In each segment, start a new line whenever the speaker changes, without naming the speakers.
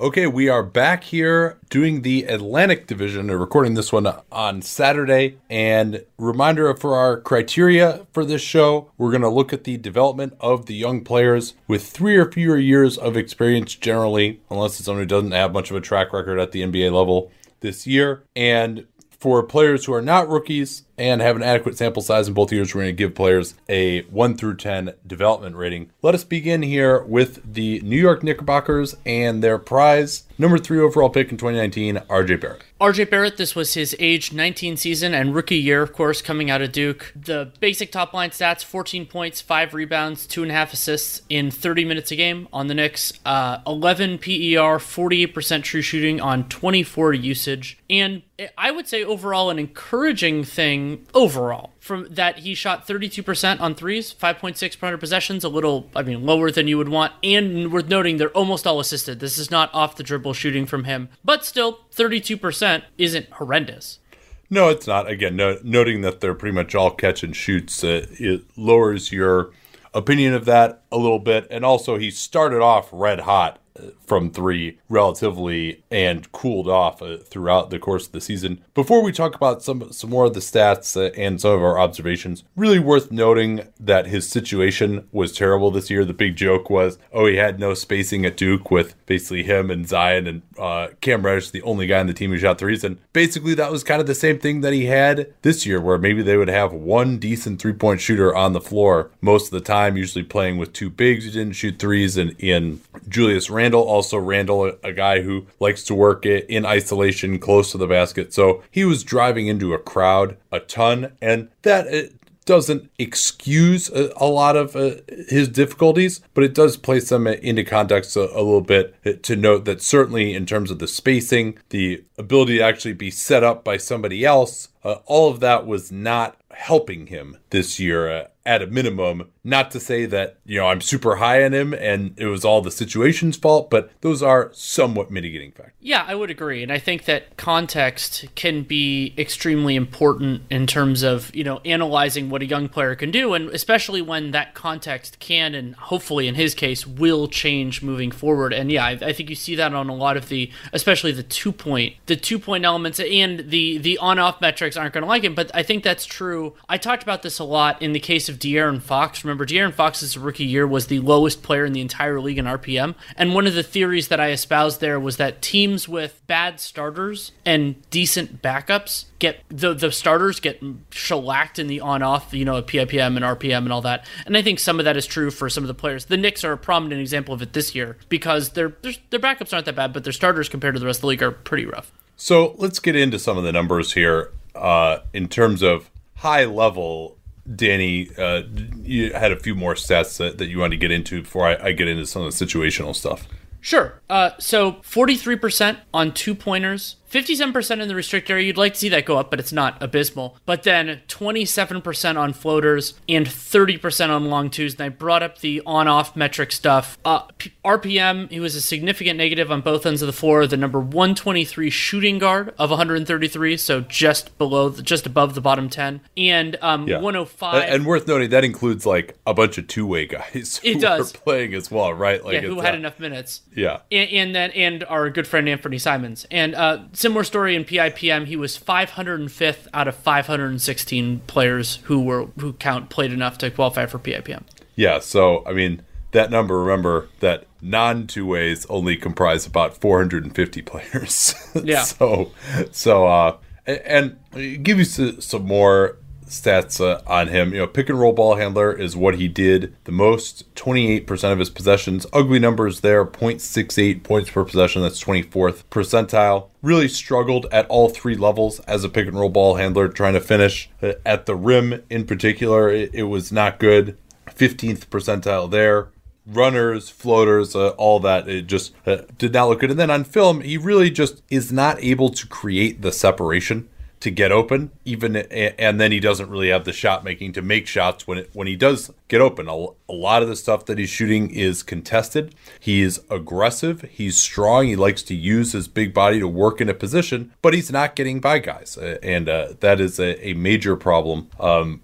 Okay, we are back here doing the Atlantic Division, and recording this one on Saturday. And reminder for our criteria for this show, we're going to look at the development of the young players with three or fewer years of experience generally, unless it's someone who doesn't have much of a track record at the NBA level this year. And for players who are not rookies and have an adequate sample size in both years, we're going to give players a 1 through 10 development rating. Let us begin here with the New York Knickerbockers and their prize, number three overall pick in 2019, RJ Barrett.
RJ Barrett, this was his age 19 season and rookie year, of course, coming out of Duke. The basic top line stats 14 points, 5 rebounds, 2.5 assists in 30 minutes a game on the Knicks, uh, 11 PER, 48% true shooting on 24 usage. And I would say overall an encouraging thing overall from that he shot 32% on threes, 5.6 per 100 possessions, a little, I mean, lower than you would want. And worth noting, they're almost all assisted. This is not off the dribble shooting from him, but still, 32% isn't horrendous.
No, it's not. Again, no, noting that they're pretty much all catch and shoots, uh, it lowers your opinion of that a little bit. And also, he started off red hot from three relatively and cooled off uh, throughout the course of the season. Before we talk about some some more of the stats uh, and some of our observations, really worth noting that his situation was terrible this year. The big joke was, oh, he had no spacing at Duke with basically him and Zion and uh, Cam Reddish, the only guy on the team who shot threes. And basically, that was kind of the same thing that he had this year, where maybe they would have one decent three point shooter on the floor most of the time, usually playing with two bigs who didn't shoot threes, and in Julius Randle. Also, Randle, a, a guy who likes to work it in isolation close to the basket. So he was driving into a crowd a ton, and that uh, doesn't excuse a, a lot of uh, his difficulties, but it does place them into context a, a, little bit uh, to note that certainly in terms of the spacing, the ability to actually be set up by somebody else, uh, all of that was not helping him this year uh, at a minimum. Not to say that, you know, I'm super high on him and it was all the situation's fault, but those are somewhat mitigating factors.
Yeah, I would agree. And I think that context can be extremely important in terms of, you know, analyzing what a young player can do. And especially when that context can and hopefully in his case will change moving forward. And yeah, I, I think you see that on a lot of the, especially the two point, the two point elements and the, the on off metrics aren't going to like him. But I think that's true. I talked about this a lot in the case of De'Aaron Fox. Remember, De'Aaron Fox's rookie year was the lowest player in the entire league in RPM. And one of the theories that I espoused there was that teams with bad starters and decent backups get the the starters get shellacked in the on off, you know, PIPM and RPM and all that. And I think some of that is true for some of the players. The Knicks are a prominent example of it this year because their their backups aren't that bad, but their starters compared to the rest of the league are pretty rough.
So let's get into some of the numbers here uh, in terms of high level Danny, uh, you had a few more stats that, that you wanted to get into before I, I get into some of the situational stuff.
Sure. Uh, so 43% on two pointers, 57% in the restrict area. You'd like to see that go up, but it's not abysmal. But then 27% on floaters and 30% on long twos. And I brought up the on off metric stuff. Uh, P- RPM, he was a significant negative on both ends of the floor. The number 123 shooting guard of 133, so just below, just above the bottom 10. And um, yeah. 105.
And worth noting, that includes like a bunch of two way guys
it does.
playing as well, right? Like
yeah, who had enough minutes.
Yeah.
And, and then, and our good friend Anthony Simons. And uh, similar story in PIPM. He was 505th out of 516 players who were who count played enough to qualify for PIPM.
Yeah, so I mean that number. Remember that non two ways only comprise about 450 players.
Yeah.
so so uh, and, and give you some more stats uh, on him. You know, pick and roll ball handler is what he did the most, 28% of his possessions. Ugly numbers there, 0.68 points per possession. That's 24th percentile. Really struggled at all three levels as a pick and roll ball handler, trying to finish uh, at the rim in particular. It, it was not good. 15th percentile there runners, floaters, uh, all that. It just uh, did not look good. And then on film, he really just is not able to create the separation to get open even and then he doesn't really have the shot making to make shots when it when he does get open. A, a lot of the stuff that he's shooting is contested. He is aggressive. He's strong. He likes to use his big body to work in a position but he's not getting by guys. And uh, that is a, a major problem um,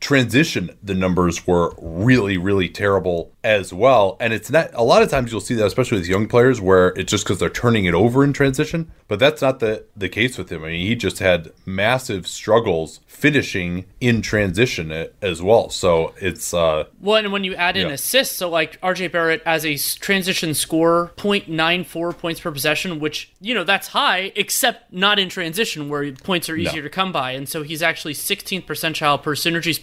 transition, the numbers were really, really terrible as well. And it's not a lot of times you'll see that, especially with young players, where it's just because they're turning it over in transition. But that's not the the case with him. I mean, he just had massive struggles finishing in transition as well. So it's uh
well, and when you add in yeah. assists, so like RJ Barrett as a transition scorer, 0.94 points per possession, which you know that's high, except not in transition where points are easier no. to come by. And so he's actually 16th percentile per synergy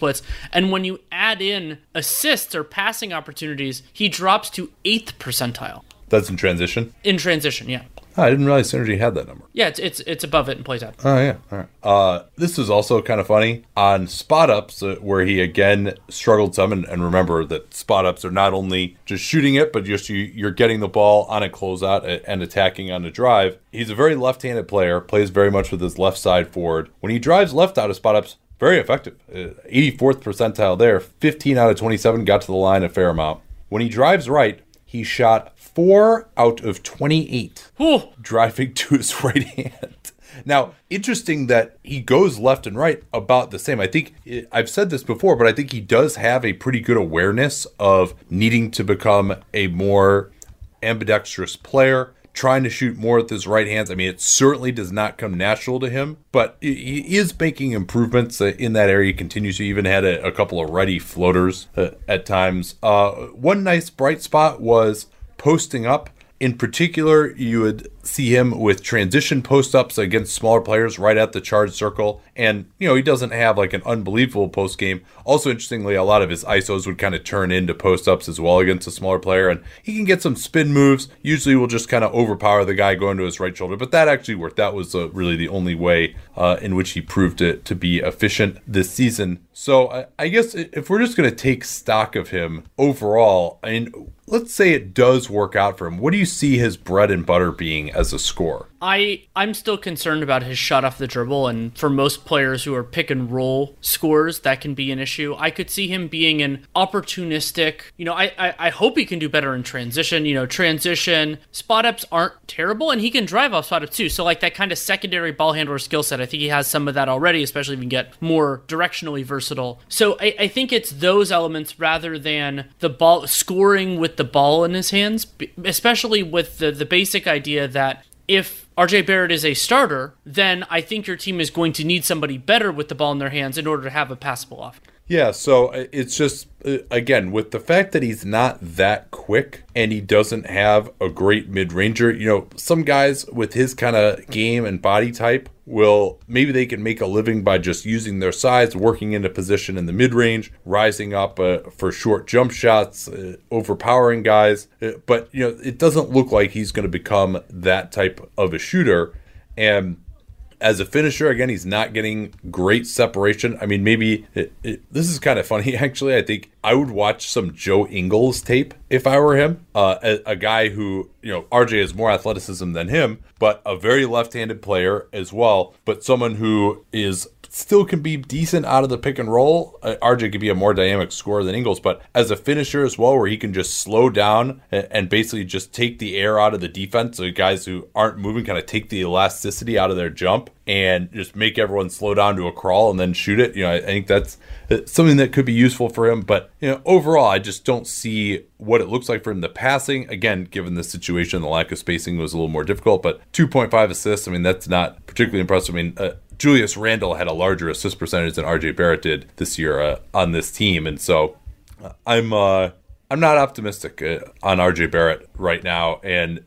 And when you add in assists or passing opportunities, he drops to eighth percentile.
That's in transition.
In transition, yeah.
Oh, I didn't realize Synergy had that number.
Yeah, it's it's, it's above it in play type.
Oh yeah, all right. Uh, this is also kind of funny on spot ups uh, where he again struggled some, and, and, remember that spot ups are not only just shooting it, but just you, you're getting the ball on a closeout and attacking on a drive. He's a very left-handed player, plays very much with his left side forward. When he drives left out of spot ups, very effective. Uh, 84th percentile there, 15 out of 27 got to the line a fair amount. When he drives right, he shot four out of 28 Ooh. driving to his right hand. Now, interesting that he goes left and right about the same. I think I've said this before, but I think he does have a pretty good awareness of needing to become a more ambidextrous player trying to shoot more with his right hands. I mean, it certainly does not come natural to him, but he is making improvements uh, in that area. He continues to even had a, a couple of ready floaters uh, at times. Uh, one nice bright spot was posting up in particular, you would see him with transition post ups against smaller players right at the charge circle. And, you know, he doesn't have like an unbelievable post game. Also, interestingly, a lot of his ISOs would kind of turn into post ups as well against a smaller player. And he can get some spin moves. Usually will just kind of overpower the guy going to his right shoulder. But that actually worked. That was uh, really the only way uh, in which he proved it to be efficient this season. So I, I guess if we're just going to take stock of him overall, I mean, let's say it does work out for him. What do you see his bread and butter being as a score?
I I'm still concerned about his shot off the dribble, and for most players who are pick and roll scores, that can be an issue. I could see him being an opportunistic. You know, I I, I hope he can do better in transition. You know, transition spot ups aren't terrible, and he can drive off spot ups too. So like that kind of secondary ball handler skill set, I think he has some of that already, especially if he can get more directionally versatile. So I, I think it's those elements rather than the ball scoring with the ball in his hands, especially with the the basic idea that if RJ Barrett is a starter, then I think your team is going to need somebody better with the ball in their hands in order to have a passable offense.
Yeah, so uh, it's just uh, again with the fact that he's not that quick and he doesn't have a great mid-ranger. You know, some guys with his kind of game and body type will maybe they can make a living by just using their size, working into position in the mid-range, rising up uh, for short jump shots, uh, overpowering guys. Uh, but you know, it doesn't look like he's going to become that type of a shooter and as a finisher, again, he's not getting great separation. I mean, maybe it, it, this is kind of funny, actually. I think I would watch some Joe Ingles tape if I were him. Uh, a, a, guy who, you know, RJ has more athleticism than him, but a very left handed player as well, but someone who is still can be decent out of the pick and roll. Uh, RJ could be a more dynamic scorer than Ingles, but as a finisher as well, where he can just slow down and, basically just take the air out of the defense. So guys who aren't moving kind of take the elasticity out of their jump and just make everyone slow down to a crawl and then shoot it. You know, I, I think that's uh, something that could be useful for him. But you know, overall, I just don't see what it looks like for him. The passing, again, given the situation, the lack of spacing was a little more difficult. But 2.5 assists, I mean, that's not particularly impressive. I mean. Uh, Julius Randle had a larger assist percentage than RJ Barrett did this year uh, on this team, and so uh, I'm uh, I'm not optimistic uh, on RJ Barrett right now, and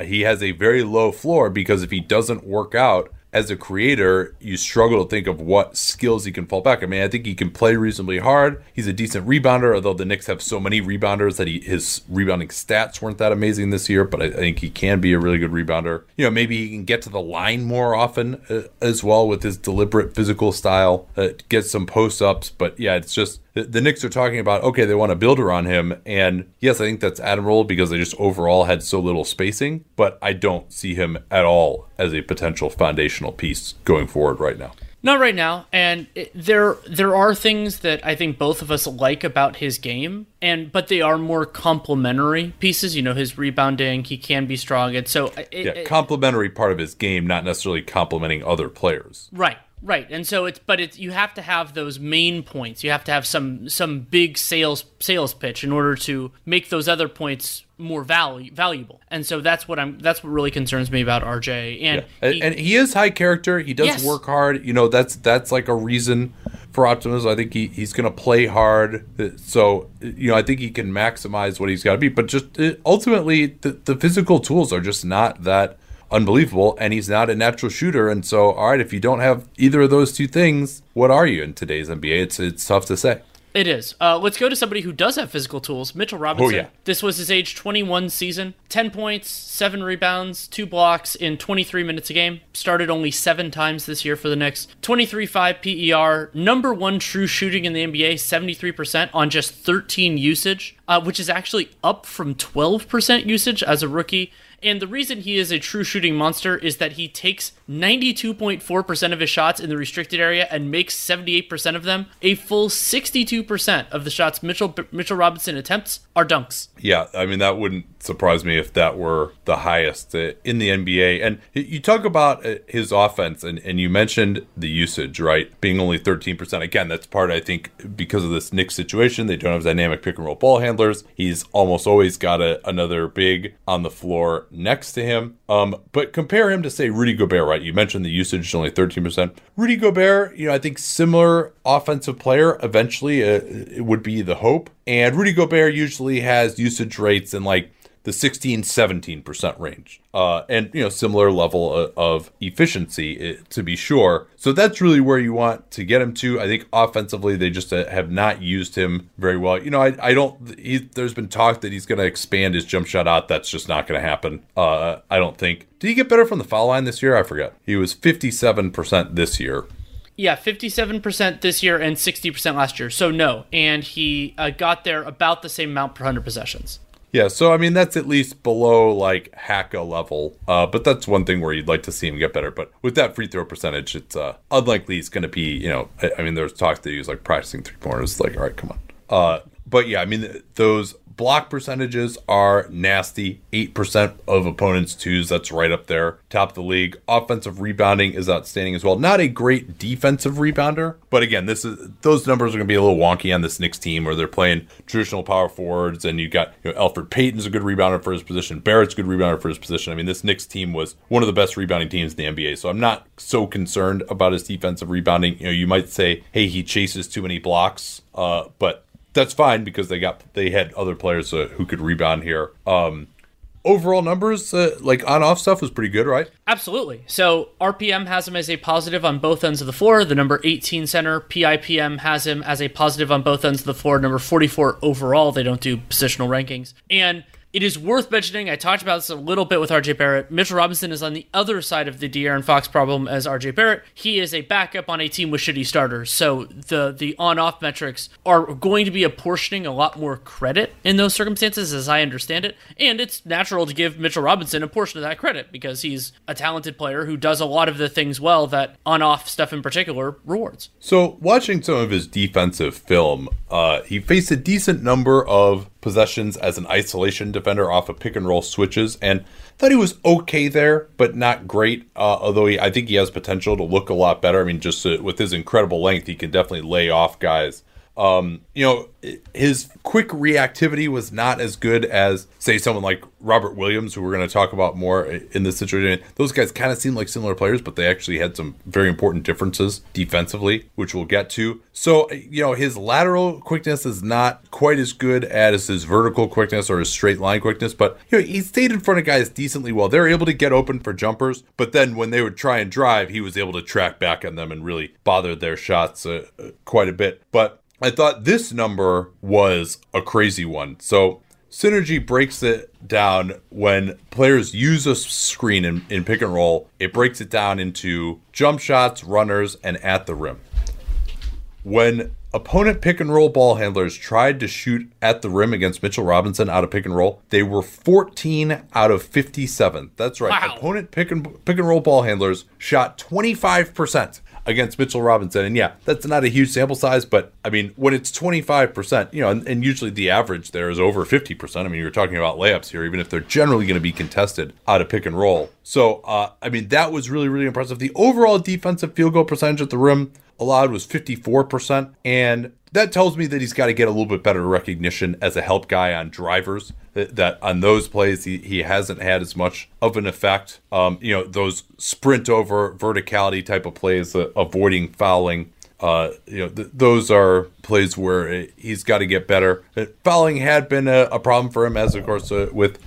he has a very low floor because if he doesn't work out as a creator, you struggle to think of what skills he can fall back. I mean, I think he can play reasonably hard. He's a decent rebounder, although the Knicks have so many rebounders that he his rebounding stats weren't that amazing this year. But I, think he can be a really good rebounder. You know, maybe he can get to the line more often uh, as well with his deliberate physical style. Uh, get some post ups, but yeah, it's just the, the Knicks are talking about okay, they want a builder on him, and yes, I think that's admirable because they just overall had so little spacing. But I don't see him at all as a potential foundational piece going forward right now.
Not right now, and it, there there are things that I think both of us like about his game, and but they are more complementary pieces. You know, his rebounding, he can be strong, and so uh, it,
yeah, complementary part of his game, not necessarily complementing other players.
Right, Right, and so it's but it's you have to have those main points. You have to have some some big sales sales pitch in order to make those other points more value valuable. And so that's what I'm that's what really concerns me about RJ. And
yeah. he, and he is high character. He does yes. work hard. You know, that's that's like a reason for optimism. I think he, he's going to play hard. So, you know, I think he can maximize what he's got to be. But just ultimately, the, the physical tools are just not that unbelievable, and he's not a natural shooter. And so, all right, if you don't have either of those two things, what are you in today's NBA? It's it's tough to say.
It is. Uh, let's go to somebody who does have physical tools. Mitchell Robinson. Oh, yeah. This was his age 21 season. 10 points, 7 rebounds, 2 blocks in 23 minutes a game. Started only 7 times this year for the Knicks. 23.5 PER. Number one true shooting in the NBA, 73% on just 13 usage, uh, which is actually up from 12% usage as a rookie. And the reason he is a true shooting monster is that he takes 92.4% of his shots in the restricted area and makes 78% of them. A full 62% of the shots Mitchell Mitchell Robinson attempts are dunks.
Yeah, I mean that wouldn't surprise me if that were the highest in the NBA. And you talk about uh, his offense, and, and you mentioned the usage, right? Being only 13%. Again, that's part, I think, because of this Knicks situation. They don't have dynamic pick and roll ball handlers. He's almost always got a, another big on the floor next to him. Um, but compare him to, say, Rudy Gobert, right? You mentioned the usage is only 13%. Rudy Gobert, you know, I think similar offensive player eventually uh, it would be the hope. And Rudy Gobert usually has usage rates in like the 16 17% range. Uh, and you know similar level of, of, efficiency eh, to be sure. So that's really where you want to get him to. I think offensively they just uh, have not used him very well. You know i, I don't he, there's been talk that he's going to expand his jump shot out. That's just not going to happen. Uh, i don't think did he get better from the foul line this year? I forget. He was 57% this year.
Yeah, 57% this year and 60% last year. So no. And he uh, got there about the same amount per 100 possessions.
Yeah, so I mean that's at least below like Haka level, uh, but that's one thing where you'd like to see him get better. But with that free throw percentage, it's uh, unlikely he's going to be. You know, I, I, mean, there's talk that he was like practicing three pointers. Like, all right, come on. Uh, but yeah, I mean those Block percentages are nasty. 8% of opponents' twos. That's right up there. Top of the league. Offensive rebounding is outstanding as well. Not a great defensive rebounder, but again, this is those numbers are going to be a little wonky on this Knicks team where they're playing traditional power forwards, and you got you know, Elfrid Payton's a good rebounder for his position. Barrett's a good rebounder for his position. I mean, this Knicks team was one of the best rebounding teams in the NBA, so I'm not so concerned about his defensive rebounding. You know, you might say, hey, he chases too many blocks, uh, but that's fine because they got they had other players uh, who could rebound here. Um, overall numbers, uh, like on off stuff, was pretty good, right?
Absolutely. So RPM has him as a positive on both ends of the floor. The number 18 center, PIPM has him as a positive on both ends of the floor. Number 44 overall. They don't do positional rankings. And it is worth mentioning, I talked about this a little bit with RJ Barrett. Mitchell Robinson is on the other side of the De'Aaron Fox problem as RJ Barrett. He is a backup on a team with shitty starters. So the the on off metrics are going to be apportioning a lot more credit in those circumstances, as I understand it. And it's natural to give Mitchell Robinson a portion of that credit because he's a talented player who does a lot of the things well that on off stuff in particular rewards.
So watching some of his defensive film, uh, he faced a decent number of possessions as an isolation defender off of pick and roll switches, and thought he was okay there, but not great. Uh, although he, I think he has potential to look a lot better. I mean, just uh, with his incredible length, he can definitely lay off guys Um, you know, his quick reactivity was not as good as, say, someone like Robert Williams, who we're going to talk about more in this situation. Those guys kind of seem like similar players, but they actually had some very important differences defensively, which we'll get to. So, you know, his lateral quickness is not quite as good as his vertical quickness or his straight line quickness, but you know, he stayed in front of guys decently well. They're able to get open for jumpers, but then when they would try and drive, he was able to track back on them and really bother their shots uh, uh quite a bit. But I thought this number was a crazy one. So Synergy breaks it down when players use a screen in, in pick and roll. It breaks it down into jump shots, runners, and at the rim. When opponent pick and roll ball handlers tried to shoot at the rim against Mitchell Robinson out of pick and roll, they were 14 out of 57. That's right. Wow. Opponent pick and pick and roll ball handlers shot 25% against Mitchell Robinson. And yeah, that's not a huge sample size, but I mean, when it's 25%, you know, and, and usually the average there is over 50%. I mean, you're talking about layups here, even if they're generally going to be contested out of pick and roll. So, uh, I mean, that was really, really impressive. The overall defensive field goal percentage at the rim allowed was 54%. And that tells me that he's got to get a little bit better recognition as a help guy on drivers. That, that on those plays he, he hasn't had as much of an effect. Um, you know those sprint over verticality type of plays, uh, avoiding fouling. Uh, you know th- those are plays where he's got to get better. Fouling had been a, a, problem for him, as of course uh, with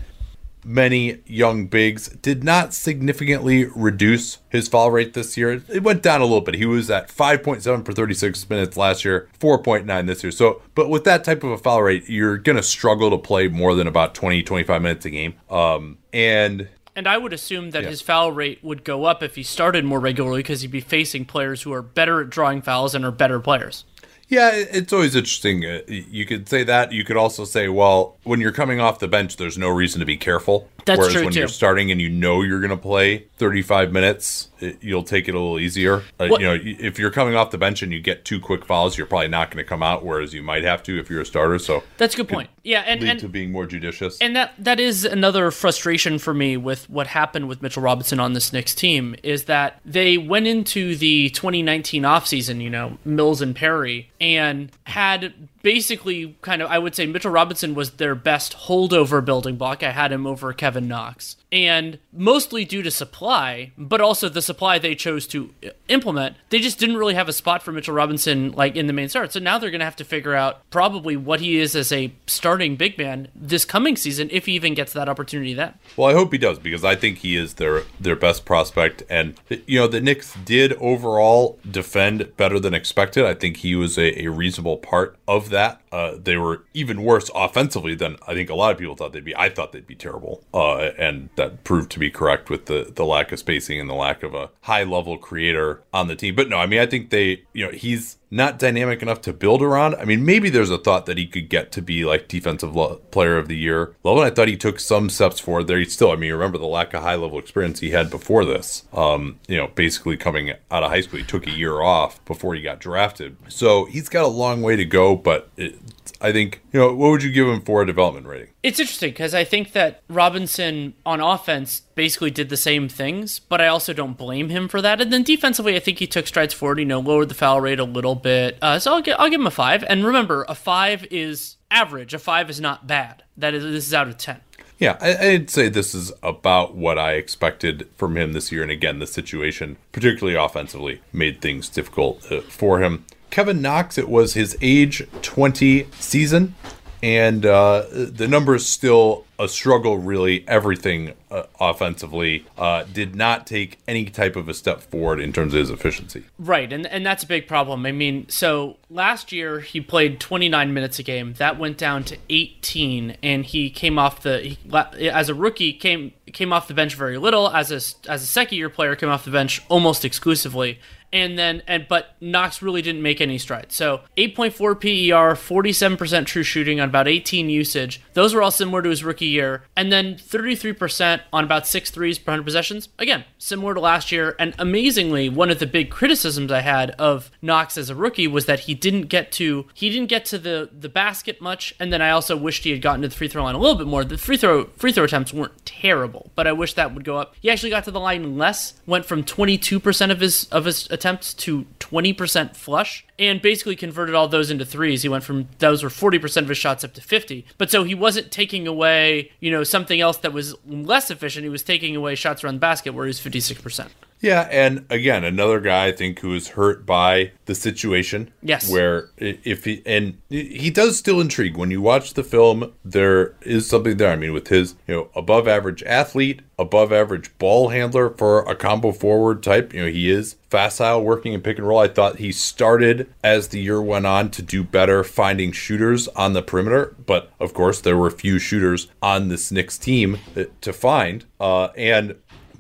many young bigs did not significantly reduce his foul rate this year. It went down a little bit. He was at 5.7 per 36 minutes last year, 4.9 this year. So, but with that type of a foul rate, you're going to struggle to play more than about 20, 25 minutes a game. Um, and
and I would assume that yeah. his foul rate would go up if he started more regularly because he'd be facing players who are better at drawing fouls and are better players.
Yeah, it's always interesting. Uh, you could say that. You could also say, well, when you're coming off the bench, there's no reason to be careful.
That's
Whereas
true
when
too.
you're starting and you know you're going to play 35 minutes, it, you'll take it a little easier. Uh, you know, if you're coming off the bench and you get two quick fouls, you're probably not going to come out. Whereas you might have to if you're a starter. So
that's a good point. Yeah, and
lead
and,
to being more judicious.
And that that is another frustration for me with what happened with Mitchell Robinson on this Knicks team is that they went into the 2019 offseason, you know, Mills and Perry, and had basically kind of I would say Mitchell Robinson was their best holdover building block. I had him over Kevin Knox. And mostly due to supply, but also the supply they chose to implement, they just didn't really have a spot for Mitchell Robinson like in the main start. So now they're going to have to figure out probably what he is as a starting big man this coming season if he even gets that opportunity then.
Well, I hope he does because I think he is their their best prospect and you know, the Knicks did overall defend better than expected. I think he was a, a reasonable part of that. Uh, they were even worse offensively than I think a lot of people thought they'd be. I thought they'd be terrible. Uh, and that proved to be correct with the the lack of spacing and the lack of a high level creator on the team. But no, I mean I think they you know he's not dynamic enough to build around. I mean, maybe there's a thought that he could get to be like defensive lo- player of the year level. I thought he took some steps forward there. He still, I mean, remember the lack of high level experience he had before this. Um, you know, basically coming out of high school, he took a year off before he got drafted. So he's got a long way to go, but it, I think, you know, what would you give him for a development rating?
It's interesting because I think that Robinson on offense basically did the same things, but I also don't blame him for that. And then defensively, I think he took strides forward, you know, lowered the foul rate a little bit. Uh, so I'll, get, I'll give him a five. And remember, a five is average, a five is not bad. That is, this is out of 10.
Yeah, I, would say this is about what I expected from him this year. And again, the situation, particularly offensively, made things difficult uh, for him. Kevin Knox, it was his age 20 season, and uh, the numbers still a struggle, really. Everything uh, offensively uh, did not take any type of a step forward in terms of his efficiency.
Right, and and that's a big problem. I mean, so last year he played 29 minutes a game. That went down to 18, and he came off the he, as a rookie came came off the bench very little. As a as a second year player, came off the bench almost exclusively and then and but Knox really didn't make any strides. So 8.4 PER, 47% true shooting on about 18 usage. Those were all similar to his rookie year, and then 33% on about six threes per hundred possessions. Again, similar to last year. And amazingly, one of the big criticisms I had of Knox as a rookie was that he didn't get to he didn't get to the the basket much, and then I also wished he had gotten to the free throw line a little bit more. The free throw free throw attempts weren't terrible, but I wish that would go up. He actually got to the line less, went from 22% of his of his attempts to 20% flush and basically converted all those into threes. He went from those were 40% of his shots up to 50. But so he wasn't taking away, you know, something else that was less efficient. He was taking away shots around the basket where he was 56%.
Yeah, and again, another guy I think who is hurt by the situation.
Yes.
Where if he and he does still intrigue when you watch the film, there is something there. I mean, with his you know above average athlete, above average ball handler for a combo forward type. You know, he is facile working in pick and roll. I thought he started as the year went on to do better finding shooters on the perimeter, but of course there were few shooters on this Knicks team to find. Uh, and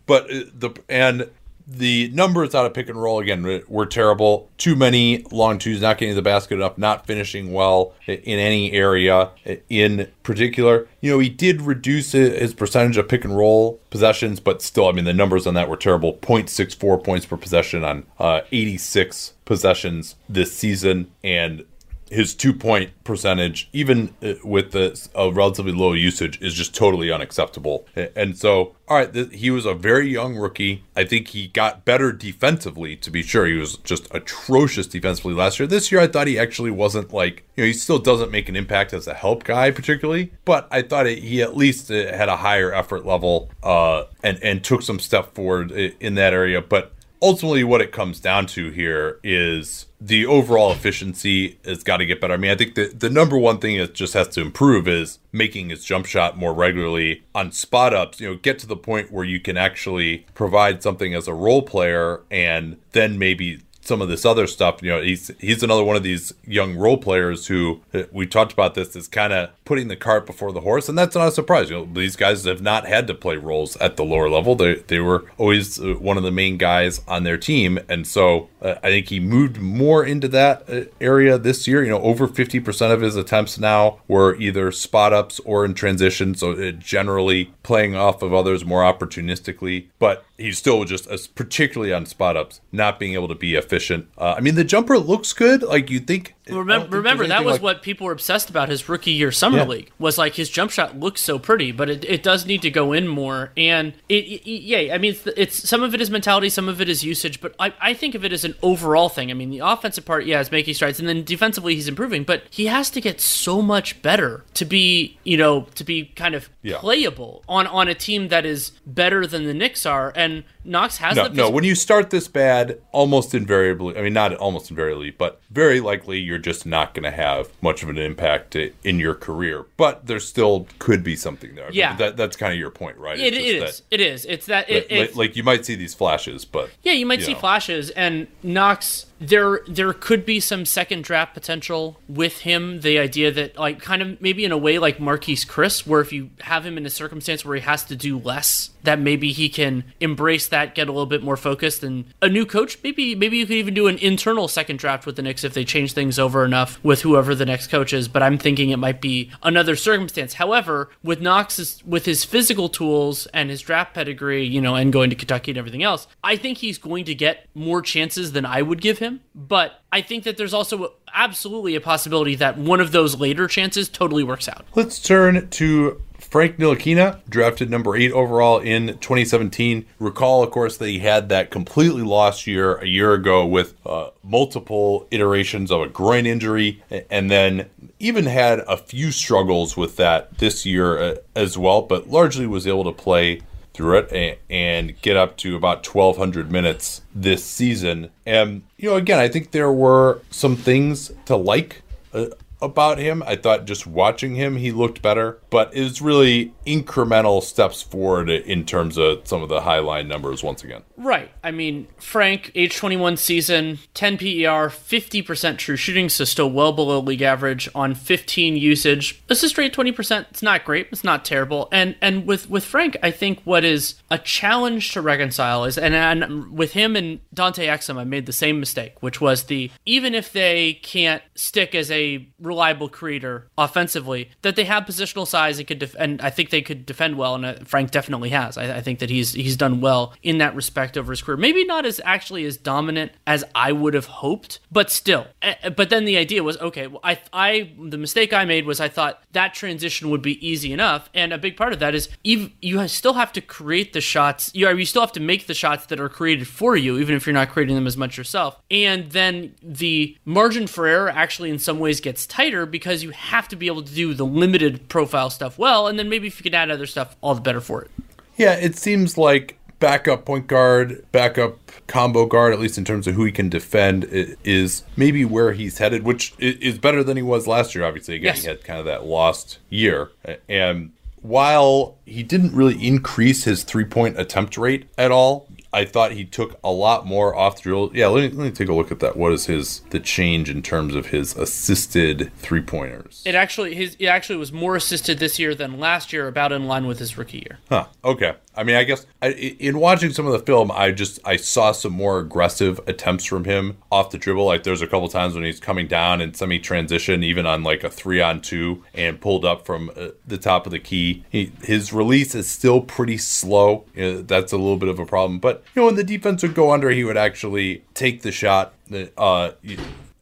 but uh, the and the numbers out of pick and roll again were terrible. Too many long twos, not getting the basket enough, not finishing well in any area in particular. You know, he did reduce his percentage of pick and roll possessions, but still, I mean, the numbers on that were terrible 0.64 points per possession on uh, 86 possessions this season. And his two point percentage, even uh, with the a relatively low usage, is just totally unacceptable. And so, all right, th- he was a very young rookie. I think he got better defensively, to be sure. He was just atrocious defensively last year. This year, I thought he actually wasn't like, you know, he still doesn't make an impact as a help guy, particularly, but I thought he at least uh, had a higher effort level uh, and, and took some step forward in that area. But ultimately what it comes down to here is the overall efficiency has got to get better. I mean, I think the, the number one thing it just has to improve is making his jump shot more regularly on spot ups, you know, get to the point where you can actually provide something as a role player and then maybe some of this other stuff. You know, he's he's another one of these young role players who we talked about. This is kind of putting the cart before the horse, and that's not a surprise. You know, these guys have not had to play roles at the lower level. They they were always uh, one of the main guys on their team, and so uh, I think he moved more into that uh, area this year. You know, over fifty percent of his attempts now were either spot ups or in transition, so uh, generally playing off of others more opportunistically. But he's still just, particularly on spot ups, not being able to be efficient. Uh, I mean, the jumper looks good. Like you think.
Remember, remember that was like, what people were obsessed about his rookie year summer yeah. league was like his jump shot looks so pretty, but it, it does need to go in more. And it, it yeah, I mean, it's, it's, some of it is mentality, some of it is usage, but I, I think of it as an overall thing. I mean, the offensive part, yeah, is making strides, and then defensively he's improving, but he has to get so much better to be, you know, to be kind of yeah. playable on on a team that is better than the Knicks are. And Knox has
no,
the
no. When you start this bad, almost invariably, I mean, not almost invariably, but very likely, you're just not going to have much of an impact in your career. But there still could be something there.
Yeah,
that, that's kind of your point, right?
It, it is.
That,
it is. It's that. It,
like, like, you might see these flashes, but
yeah, you might you see know. flashes, and Knox there there could be some second draft potential with him. The idea that like kind of maybe in a way like Marquese Chriss, where if you have him in a circumstance where he has to do less, that maybe he can embrace that, get a little bit more focused, and a new coach. Maybe maybe you could even do an internal second draft with the Knicks if they change things over enough with whoever the next coach is. But I'm thinking it might be another circumstance. However, with Knox with his physical tools and his draft pedigree, you know, and going to Kentucky and everything else, I think he's going to get more chances than I would give him him, but I think that there's also absolutely a possibility that one of those later chances totally works out.
Let's turn to Frank Ntilikina, drafted number eight overall in 2017. Recall, of course, that he had that completely lost year a year ago with uh, multiple iterations of a groin injury, and then even had a few struggles with that this year uh, as well, but largely was able to play through it and get up to about 1200 minutes this season. And, you know, again, I think there were some things to like uh, about him. I thought just watching him, he looked better, but it was really incremental steps forward in terms of some of the high line numbers once again.
Right. I mean, Frank, age 21 season, 10 PER, 50% true shooting, so still well below league average on 15 usage. Assist rate 20%. It's not great. It's not terrible. And and with with Frank, I think what is a challenge to reconcile is and, and with him and Dante Exum, I made the same mistake, which was the even if they can't stick as a reliable creator offensively, that they have positional size and could def- and I think they could defend well. And uh, Frank definitely has. I, I think that he's he's done well in that respect over his career. Maybe not as actually as dominant as I would have hoped, but still. Uh, but then the idea was okay. Well, I I the mistake I made was I thought that transition would be easy enough, and a big part of that is even you still have to create the shots. You you still have to make the shots that are created for you, even if you're not creating them as much yourself. And then the margin for error actually in some ways gets tighter because you have to be able to do the limited profile stuff well, and then maybe if you can add other stuff, all the better for it.
Yeah, it seems like backup point guard, backup combo guard, at least in terms of who he can defend, is maybe where he's headed, which is better than he was last year. Obviously, again, yes. he had kind of that lost year. And while he didn't really increase his three point attempt rate at all, I thought he took a lot more off the drill. Yeah, let me, let me take a look at that. What is his the change in terms of his assisted three pointers?
It actually his it actually was more assisted this year than last year, about in line with his rookie year.
Huh. Okay. I mean, I guess I, in watching some of the film, I just I saw some more aggressive attempts from him off the dribble. Like there's a couple times when he's coming down and semi transition, even on like a three on two, and pulled up from uh, the top of the key. He, his release is still pretty slow. That's a little bit of a problem. But you know, when the defense would go under, he would actually take the shot. Uh,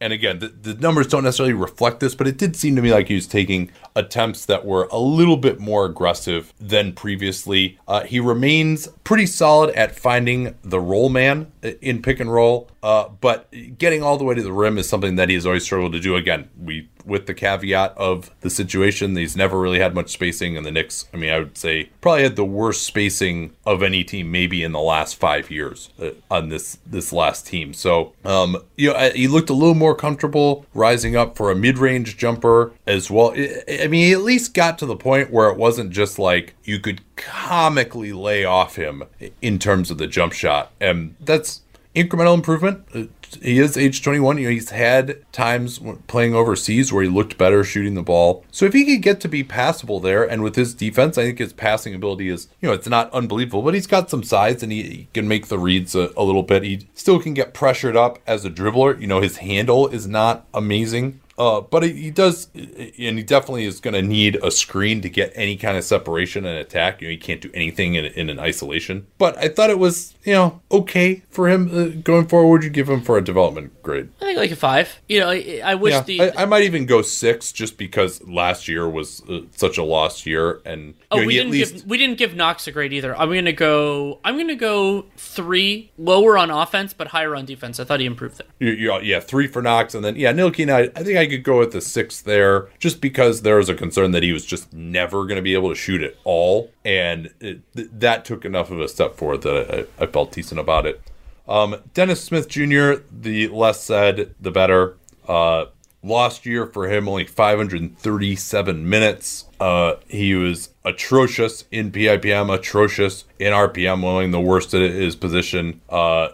and again, the, the, numbers don't necessarily reflect this, but it did seem to me like he was taking attempts that were a little bit more aggressive than previously. Uh, he remains pretty solid at finding the roll man in pick and roll, uh, but getting all the way to the rim is something that he has always struggled to do. Again, we with the caveat of the situation, he's never really had much spacing, and the Knicks, I mean, I would say probably had the worst spacing of any team maybe in the last five years uh, on this this last team. So, um, you know, he looked a little more comfortable rising up for a mid range jumper as well. I mean, he at least got to the point where it wasn't just like you could comically lay off him in terms of the jump shot, and that's incremental improvement. Uh, he is age 21. You know, he's had times playing overseas where he looked better shooting the ball. So if he could get to be passable there, and with his defense, I think his passing ability is, you know, it's not unbelievable, but he's got some size and he, he can make the reads a, a little bit. He still can get pressured up as a dribbler. You know, his handle is not amazing. Uh, but he does, and he definitely is going to need a screen to get any kind of separation and attack. You know, he can't do anything in, in an isolation. But I thought it was, you know, okay for him uh, going forward. You give him for a development grade?
I think like a five. You know, I, I wish
yeah,
the.
I, I, might even go six, just because last year was uh, such a lost year, and
oh, know, we didn't least... give we didn't give Knox a grade either. I'm going to go. I'm going to go three, lower on offense, but higher on defense. I thought he improved there.
You, you, yeah, three for Knox, and then yeah, Ntilikina. I, I think I could go with the six there, just because there was a concern that he was just never going to be able to shoot at all, and it, th- that took enough of a step forward that I, I felt decent about it. Um, Dennis Smith Jr., the less said, the better. Uh, lost year for him, only 537 minutes. Uh, he was atrocious in PIPM, atrocious in RPM, winning the worst at his position. Uh,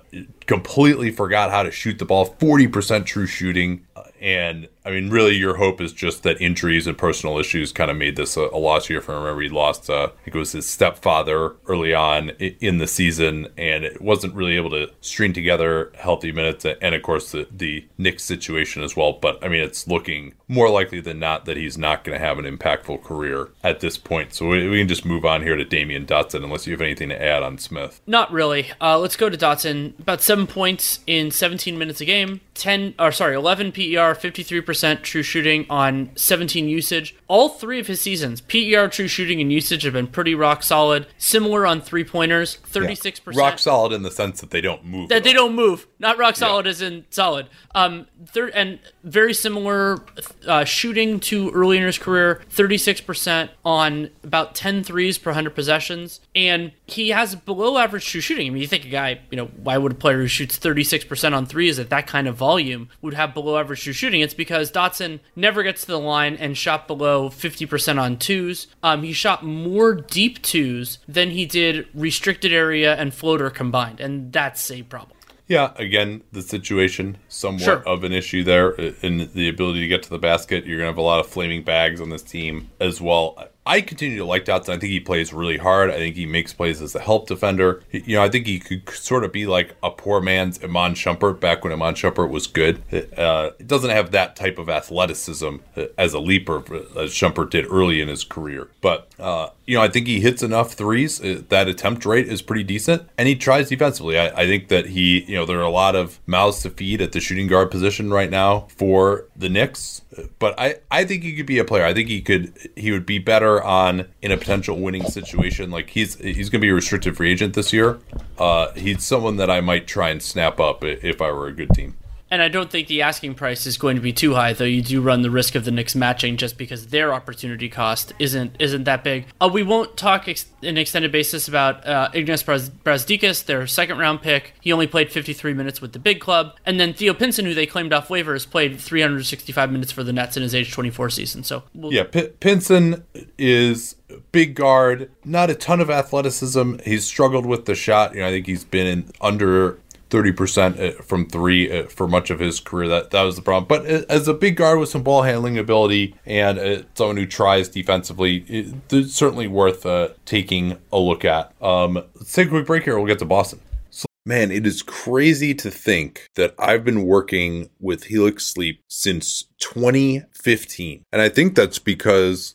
completely forgot how to shoot the ball, 40% true shooting. Uh, and I mean, really, your hope is just that injuries and personal issues kind of made this a, a lost year for him. Remember, he lost, uh, I think it was his stepfather early on in the season, and it wasn't really able to string together healthy minutes. And of course, the, the Knicks situation as well. But I mean, it's looking more likely than not that he's not going to have an impactful career at this point. So we, we, can just move on here to Damyean Dotson, unless you have anything to add on Smith.
Not really. Uh, let's go to Dotson. About seven points in 17 minutes a game, 10, or sorry, 11 PER, 53% percent true shooting on 17 usage. All three of his seasons, PER, true shooting, and usage have been pretty rock solid. Similar on three pointers, 36%. Yeah.
Rock solid in the sense that they don't move.
That they don't move. Not rock solid yeah. as in solid. Um, thir- and very similar uh, shooting to early in his career, 36% on about 10 threes per 100 possessions. And he has below average true shooting. I mean, you think a guy, you know, why would a player who shoots 36% on threes at that kind of volume would have below average true shooting? It's because Dotson never gets to the line and shot below 50% on twos. Um, he shot more deep twos than he did restricted area and floater combined, and that's a problem.
Yeah, again, the situation somewhat sure. of an issue there in the ability to get to the basket. You're going to have a lot of flaming bags on this team as well. I continue to like Dotson. I think he plays really hard. I think he makes plays as a help defender. You know, I think he could sort of be like a poor man's Iman Shumpert back when Iman Shumpert was good. Uh, it doesn't have that type of athleticism as a leaper as Shumpert did early in his career. But, uh, you know, I think he hits enough threes. Uh, that attempt rate is pretty decent. And he tries defensively. I, I think that he, you know, there are a lot of mouths to feed at the shooting guard position right now for the Knicks. But I, I think he could be a player. I think he could he would be better on in a potential winning situation. Like he's he's gonna be a restricted free agent this year. Uh, he's someone that I might try and snap up if I were a good team.
And I don't think the asking price is going to be too high, though. You do run the risk of the Knicks matching just because their opportunity cost isn't isn't that big. Uh, we won't talk ex- in extended basis about uh, Ignas Brazdeikis, their second round pick. He only played 53 minutes with the big club, and then Theo Pinson, who they claimed off waivers, played 365 minutes for the Nets in his age 24 season. So
we'll- yeah, P- Pinson is big guard, not a ton of athleticism. He's struggled with the shot. You know, I think he's been in under 30% uh, from three uh, for much of his career. That that was the problem. But uh, as a big guard with some ball handling ability and someone who tries defensively, it's certainly worth uh, taking a look at. Um, let's take a quick break here. We'll get to Boston. Man, it is crazy to think that I've been working with Helix Sleep since 2015. And I think that's because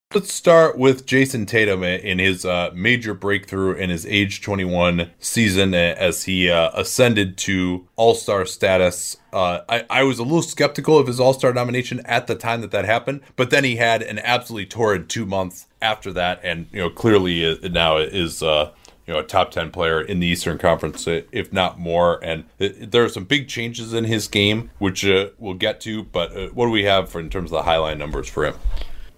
Let's start with Jayson Tatum in his uh, major breakthrough in his age 21 season as he uh, ascended to All Star status. Uh, I, I was a little skeptical of his All Star nomination at the time that that happened, but then he had an absolutely torrid two months after that, and you know clearly uh, now is uh, you know a top 10 player in the eastern conference if not more and there are some big changes in his game which uh, we'll get to but uh, what do we have for in terms of the highline numbers for him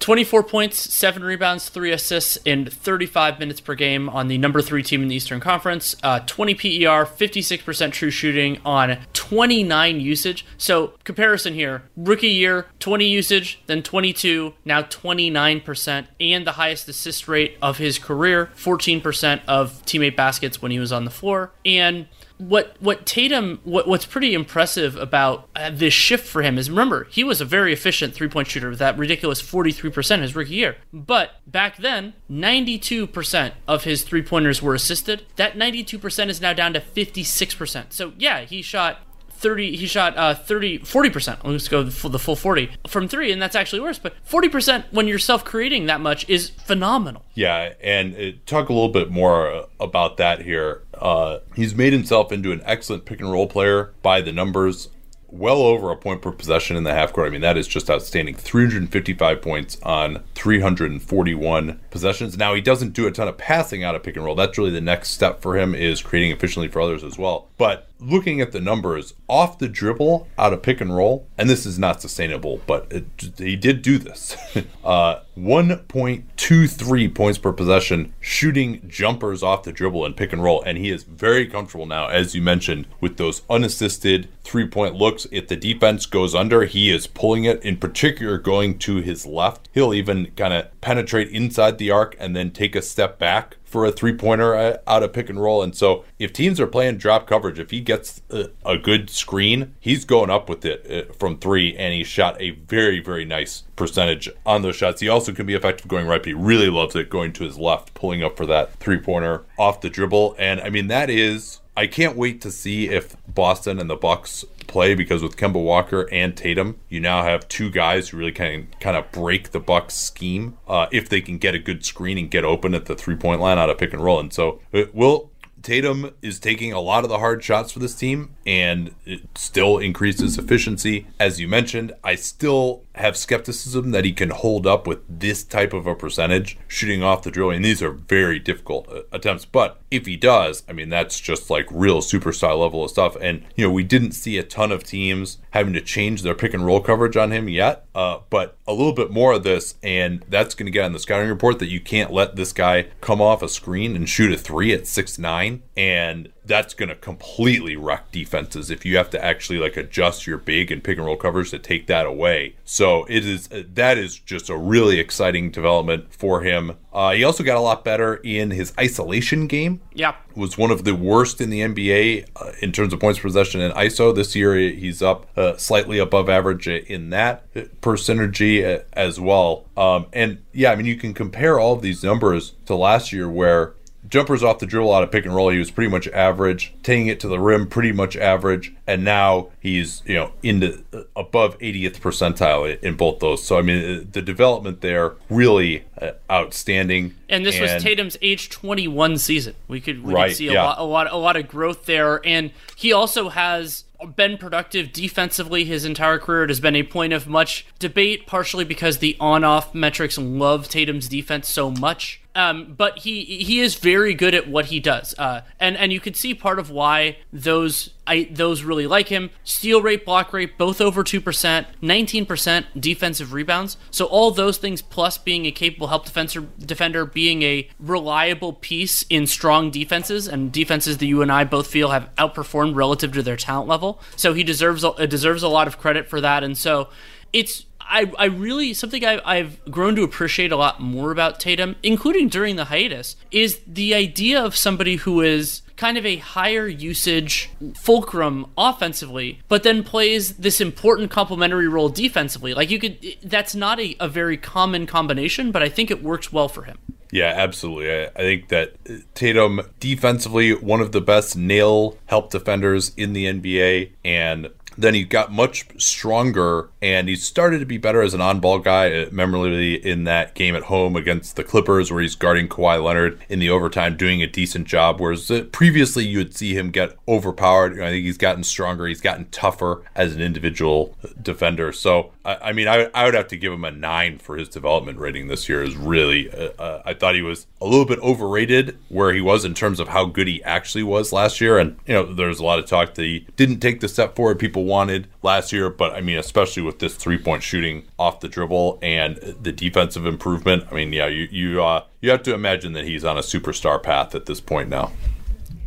24 points, 7 rebounds, 3 assists in 35 minutes per game on the number 3 team in the Eastern Conference. Uh, 20 PER, 56% true shooting on 29 usage. So, comparison here rookie year, 20 usage, then 22, now 29%, and the highest assist rate of his career, 14% of teammate baskets when he was on the floor. And what what Tatum what what's pretty impressive about uh, this shift for him is remember he was a very efficient three point shooter with that ridiculous forty three percent his rookie year, but back then ninety two percent of his three pointers were assisted. That ninety two percent is now down to fifty six percent. So yeah, he shot 30 he shot uh 30 40% let's go for the full 40 from 3 and that's actually worse but 40% when you're self-creating that much is phenomenal
yeah and uh, talk a little bit more about that here uh he's made himself into an excellent pick and roll player by the numbers well over a point per possession in the half court. I mean, that is just outstanding. 355 points on 341 possessions. Now, he doesn't do a ton of passing out of pick and roll. That's really the next step for him is creating efficiently for others as well. But looking at the numbers off the dribble out of pick and roll, and this is not sustainable, but it, he did do this. uh, 1.23 points per possession shooting jumpers off the dribble and pick and roll, and he is very comfortable now, as you mentioned, with those unassisted three point looks. If the defense goes under, he is pulling it, in particular, going to his left. He'll even kind of penetrate inside the arc and then take a step back for a three pointer uh, out of pick and roll. And so if teams are playing drop coverage, if he gets a, a good screen, he's going up with it uh, from three, and he shot a very, very nice percentage on those shots. He also can be effective going right, but he really loves it going to his left, pulling up for that three pointer off the dribble. And I mean, that is. I can't wait to see if Boston and the Bucks play because with Kemba Walker and Tatum, you now have two guys who really can kind of break the Bucks scheme uh, if they can get a good screen and get open at the three point line out of pick and roll. And so it will Tatum is taking a lot of the hard shots for this team and it still increases efficiency. As you mentioned, I still have skepticism that he can hold up with this type of a percentage shooting off the drill. And these are very difficult uh, attempts. But if he does, I mean, that's just like real superstar level of stuff. And, you know, we didn't see a ton of teams having to change their pick and roll coverage on him yet. Uh, but a little bit more of this, and that's going to get on the scouting report that you can't let this guy come off a screen and shoot a three at six nine. And that's going to completely wreck defenses if you have to actually like adjust your big and pick and roll covers to take that away. So it is that is just a really exciting development for him. Uh, he also got a lot better in his isolation game.
Yeah,
was one of the worst in the NBA uh, in terms of points per possession in ISO. This year he's up uh, slightly above average in that per synergy uh, as well. Um, and yeah, I mean you can compare all of these numbers to last year where jumpers off the dribble out of pick and roll, he was pretty much average. Taking it to the rim, pretty much average. And now he's you know into uh, above 80th percentile in both those. So I mean uh, the development there really uh, outstanding.
And this and, was Tatum's age 21 season. We could we right, could see a yeah. lot a lot a lot of growth there. And he also has been productive defensively his entire career. It has been a point of much debate, partially because the on-off metrics love Tatum's defense so much. Um, but he he is very good at what he does, uh, and and you can see part of why those I those really like him. Steal rate, block rate, both over two percent, nineteen percent defensive rebounds. So all those things, plus being a capable help defender, defender, being a reliable piece in strong defenses and defenses that you and I both feel have outperformed relative to their talent level. So he deserves deserves a lot of credit for that, and so it's I, I really something I, I've grown to appreciate a lot more about Tatum, including during the hiatus, is the idea of somebody who is kind of a higher usage fulcrum offensively, but then plays this important complementary role defensively. Like you could, that's not a, a very common combination, but I think it works well for him.
Yeah, absolutely. I, I, think that Tatum defensively one of the best nail help defenders in the NBA, and then he got much stronger and he started to be better as an on-ball guy uh, memorably in that game at home against the clippers where he's guarding Kawhi Leonard in the overtime doing a decent job whereas uh, previously you would see him get overpowered. I think he's gotten stronger. He's gotten tougher as an individual defender. So i, mean I, I would have to give him a nine for his development rating this year is really uh, uh, i thought he was a little bit overrated where he was in terms of how good he actually was last year. And you know there's a lot of talk that he didn't take the step forward. People wanted last year, but I mean, especially with this three point shooting off the dribble and the defensive improvement. I mean, yeah, you you uh, you have to imagine that he's on a superstar path at this point now.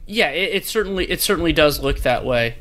Yeah, it, it certainly it certainly does look that way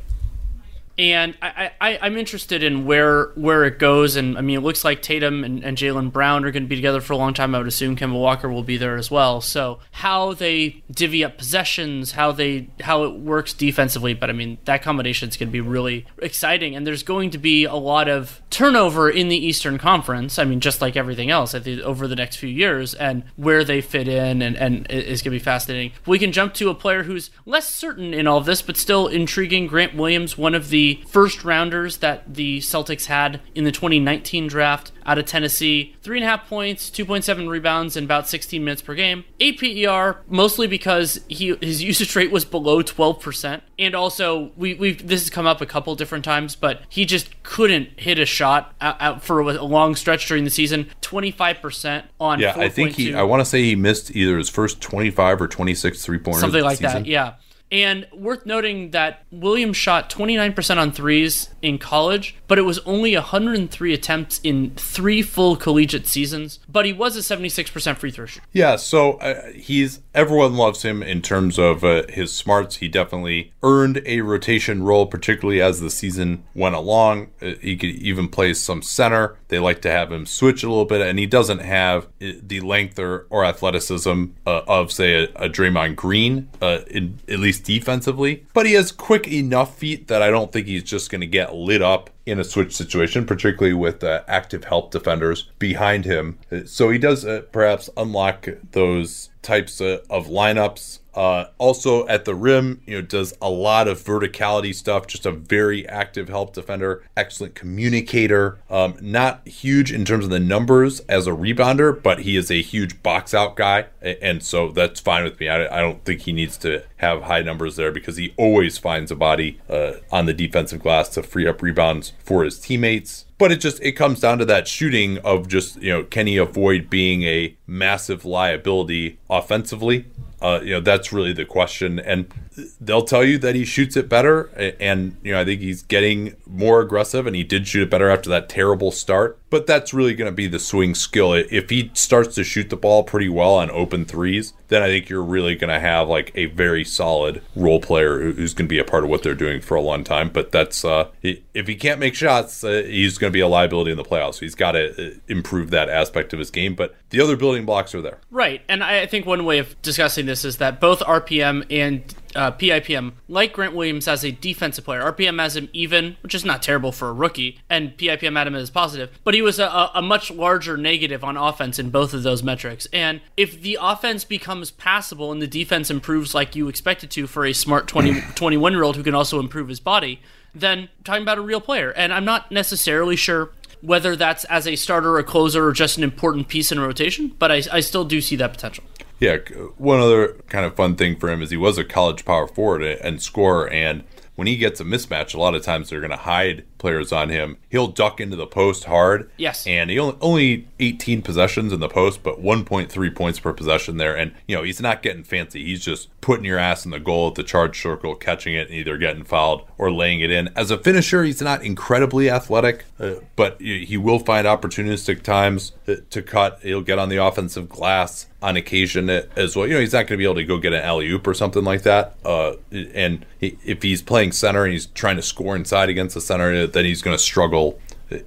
and I, I, I'm interested in where where it goes. And I mean, it looks like Tatum and, and Jaylen Brown are going to be together for a long time. I would assume Kemba Walker will be there as well. So how they divvy up possessions, how they how it works defensively, but I mean that combination is going to be really exciting. And there's going to be a lot of turnover in the Eastern Conference. I mean, just like everything else, I think over the next few years, and where they fit in, and and is going to be fascinating. We can jump to a player who's less certain in all of this, but still intriguing. Grant Williams, one of the first rounders that the Celtics had in the 2019 draft out of Tennessee. Three and a half points, 2.7 rebounds, and about 16 minutes per game. APER, mostly because he his usage rate was below 12%. And also, we, we this has come up a couple different times, but he just couldn't hit a shot out, out for a long stretch during the season. 25% on
Yeah, I think he, I want to say he missed either his first 25 or 26 three pointers.
Something like that, yeah. And worth noting that Williams shot 29% on threes in college, but it was only 103 attempts in three full collegiate seasons. But he was a 76% free throw shooter.
Yeah, so uh, he's everyone loves him in terms of uh, his smarts. He definitely earned a rotation role, particularly as the season went along. Uh, he could even play some center. They like to have him switch a little bit, and he doesn't have uh, the length or, or athleticism uh, of, say, a, a Draymond Green, in, at least defensively. But he has quick enough feet that I don't think he's just going to get lit up in a switch situation, particularly with uh, active help defenders behind him. So he does uh, perhaps unlock those types of, of lineups uh, also at the rim, you know, does a lot of verticality stuff. Just a very active help defender, excellent communicator. Um, not huge in terms of the numbers as a rebounder, but he is a huge box out guy, and so that's fine with me. I, I don't think he needs to have high numbers there because he always finds a body uh, on the defensive glass to free up rebounds for his teammates but it just it comes down to that shooting of just you know can he avoid being a massive liability offensively uh, you know, that's really the question. And they'll tell you that he shoots it better. And, you know, I think he's getting more aggressive and he did shoot it better after that terrible start. But that's really going to be the swing skill. If he starts to shoot the ball pretty well on open threes, then I think you're really going to have like a very solid role player who's going to be a part of what they're doing for a long time. But that's, uh, if he can't make shots, uh, he's going to be a liability in the playoffs. He's got to uh, improve that aspect of his game. But the other building blocks are there.
Right. And I think one way of discussing this is that both RPM and uh, PIPM, like Grant Williams as a defensive player. RPM has him even, which is not terrible for a rookie, and PIPM had him as positive, but he was a, a much larger negative on offense in both of those metrics. And if the offense becomes passable and the defense improves like you expect it to for a smart 20, 21 year old who can also improve his body, then talking about a real player. And I'm not necessarily sure whether that's as a starter, a closer, or just an important piece in a rotation, but I, I still do see that potential.
Yeah, one other kind of fun thing for him is he was a college power forward and scorer, and when he gets a mismatch, a lot of times they're going to hide players on him. He'll duck into the post hard.
Yes.
And he only, only 18 possessions in the post, but 1.3 points per possession there. And, you know, he's not getting fancy. He's just putting your ass in the goal at the charge circle, catching it, and either getting fouled or laying it in. As a finisher, he's not incredibly athletic, uh, but he will find opportunistic times to cut. He'll get on the offensive glass on occasion as well. You know, he's not going to be able to go get an alley oop or something like that. Uh, and he, if he's playing center and he's trying to score inside against the center, then he's going to struggle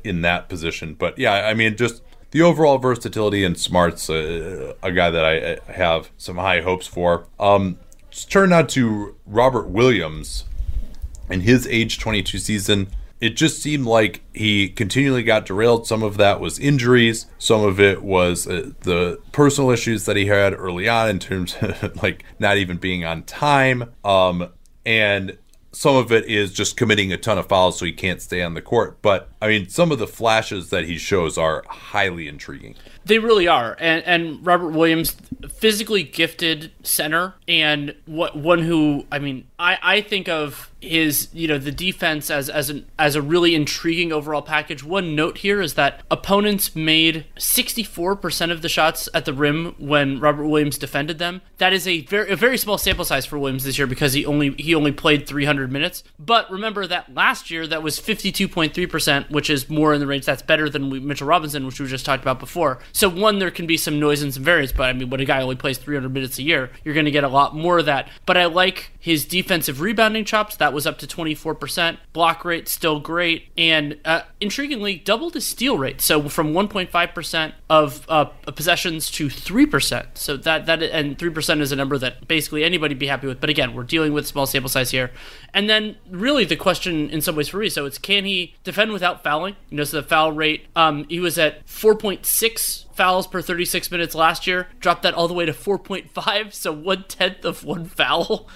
in that position. But yeah, I mean, just the overall versatility and smarts, uh, a guy that I have some high hopes for. Um, turn now to Robert Williams in his age 22 season. It just seemed like he continually got derailed. Some of that was injuries. Some of it was uh, the personal issues that he had early on in terms of like not even being on time. Um, and some of it is just committing a ton of fouls so he can't stay on the court. But I mean, some of the flashes that he shows are highly intriguing.
They really are, and and Robert Williams, physically gifted center, and what one who I mean, I I think of his you know the defense as as an as a really intriguing overall package. One note here is that opponents made 64% of the shots at the rim when Robert Williams defended them. That is a very a very small sample size for Williams this year because he only he only played 300 minutes. But remember that last year that was 52.3%, which is more in the range. That's better than Mitchell Robinson, which we just talked about before. So one, there can be some noise and some variance, but I mean, when a guy only plays 300 minutes a year, you're going to get a lot more of that. But I like his defensive rebounding chops. That was up to 24%. Block rate still great, and uh, intriguingly, doubled his steal rate. So from 1.5% of uh, possessions to 3%. So that that and 3% is a number that basically anybody be happy with. But again, we're dealing with small sample size here. And then really the question in some ways for me, so it's can he defend without fouling? You know, so the foul rate, um, he was at 4.6 fouls per 36 minutes last year, dropped that all the way to 4.5, so one tenth of one foul.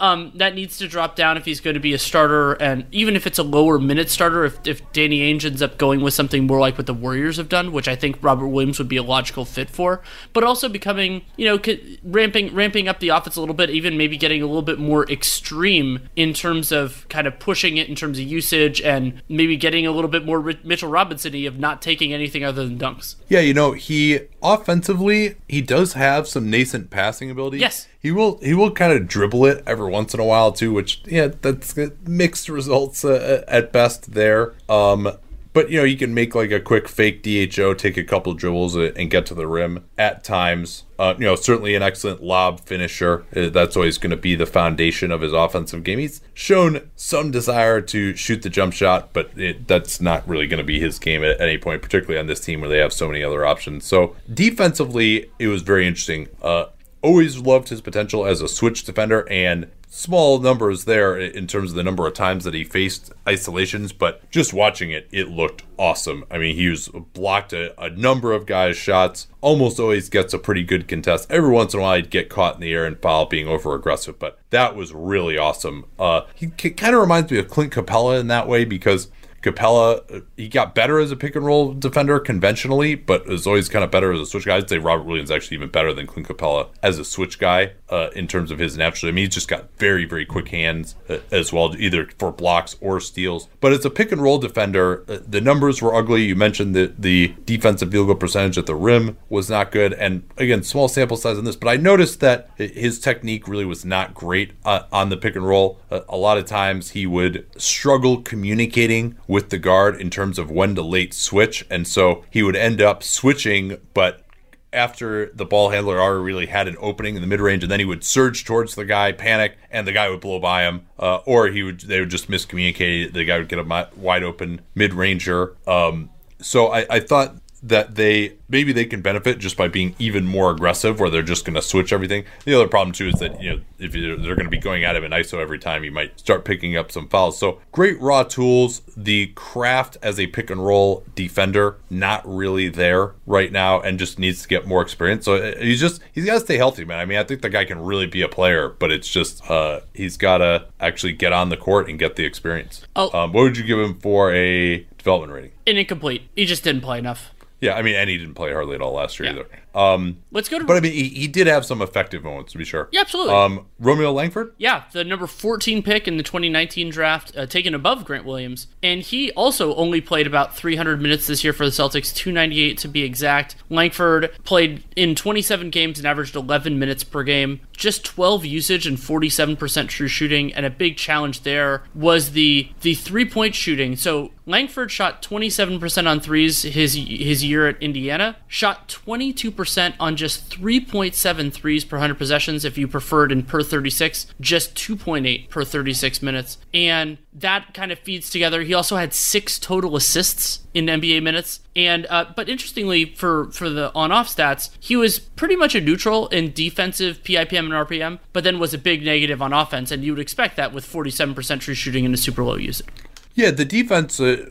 Um, that needs to drop down if he's going to be a starter, and even if it's a lower minute starter, if, if Danny Ainge ends up going with something more like what the Warriors have done, which I think Robert Williams would be a logical fit for, but also becoming, you know, ramping ramping up the offense a little bit, even maybe getting a little bit more extreme in terms of kind of pushing it in terms of usage, and maybe getting a little bit more Mitchell Robinson-y of not taking anything other than dunks.
Yeah, you know, he offensively he does have some nascent passing ability.
Yes
he will he will kind of dribble it every once in a while too, which yeah, that's mixed results uh, at best there. Um, but you know, you can make like a quick fake DHO, take a couple dribbles uh, and get to the rim at times. Uh, you know, certainly an excellent lob finisher. Uh, that's always going to be the foundation of his offensive game. He's shown some desire to shoot the jump shot, but it, that's not really going to be his game at any point, particularly on this team where they have so many other options. So defensively, it was very interesting. Uh, always loved his potential as a switch defender and small numbers there in terms of the number of times that he faced isolations, but just watching it, it looked awesome. I mean, he was blocked a, a, number of guys' shots, almost always gets a pretty good contest. Every once in a while, he'd get caught in the air and foul being over aggressive, but that was really awesome. Uh, he kind of reminds me of Clint Capela in that way because Capela, he got better as a pick and roll defender conventionally, but is always kind of better as a switch guy. I'd say Robert Williams actually even better than Clint Capela as a switch guy uh, in terms of his natural. I mean, he's just got very, very quick hands uh, as well, either for blocks or steals. But as a pick and roll defender, uh, the numbers were ugly. You mentioned that the defensive field goal percentage at the rim was not good. And again, small sample size on this, but I noticed that his technique really was not great uh, on the pick and roll. Uh, a lot of times he would struggle communicating with the guard in terms of when to late switch. And so he would end up switching, but after the ball handler already really had an opening in the mid range, and then he would surge towards the guy, panic, and the guy would blow by him, uh, or he would they would just miscommunicate. The guy would get a wide open mid ranger. Um, so I, I thought that they maybe they can benefit just by being even more aggressive, where they're just going to switch everything. The other problem too is that you know if they're going to be going out of an ISO every time, you might start picking up some fouls. So great raw tools. The craft as a pick and roll defender not really there right now, and just needs to get more experience. So uh, he's just he's got to stay healthy, man. I mean, I think the guy can really be a player, but it's just uh, he's got to actually get on the court and get the experience. Oh. Um, what would you give him for a development rating?
An incomplete. He just didn't play enough.
Yeah, I mean, and he didn't play hardly at all last year yeah. either.
Um, Let's go to.
But I mean, he, he, did have some effective moments to be sure.
Yeah, absolutely.
Um, Romeo Langford.
Yeah, the number 14 pick in the 2019 draft, uh, taken above Grant Williams, and he also only played about 300 minutes this year for the Celtics, 298 to be exact. Langford played in 27 games and averaged 11 minutes per game. Just 12 usage and 47% true shooting, and a big challenge there was the the three point shooting. So Langford shot 27% on threes his his year at Indiana, shot 22 percent on just 3.7 threes per 100 possessions if you preferred in per 36, just 2.8 per 36 minutes. And that kind of feeds together. He also had six total assists in NBA minutes. And uh, but interestingly, for for the on-off stats, he was pretty much a neutral in defensive PIPM and RPM, but then was a big negative on offense. And you would expect that with 47% true shooting and a super low usage.
Yeah, the defense. Uh,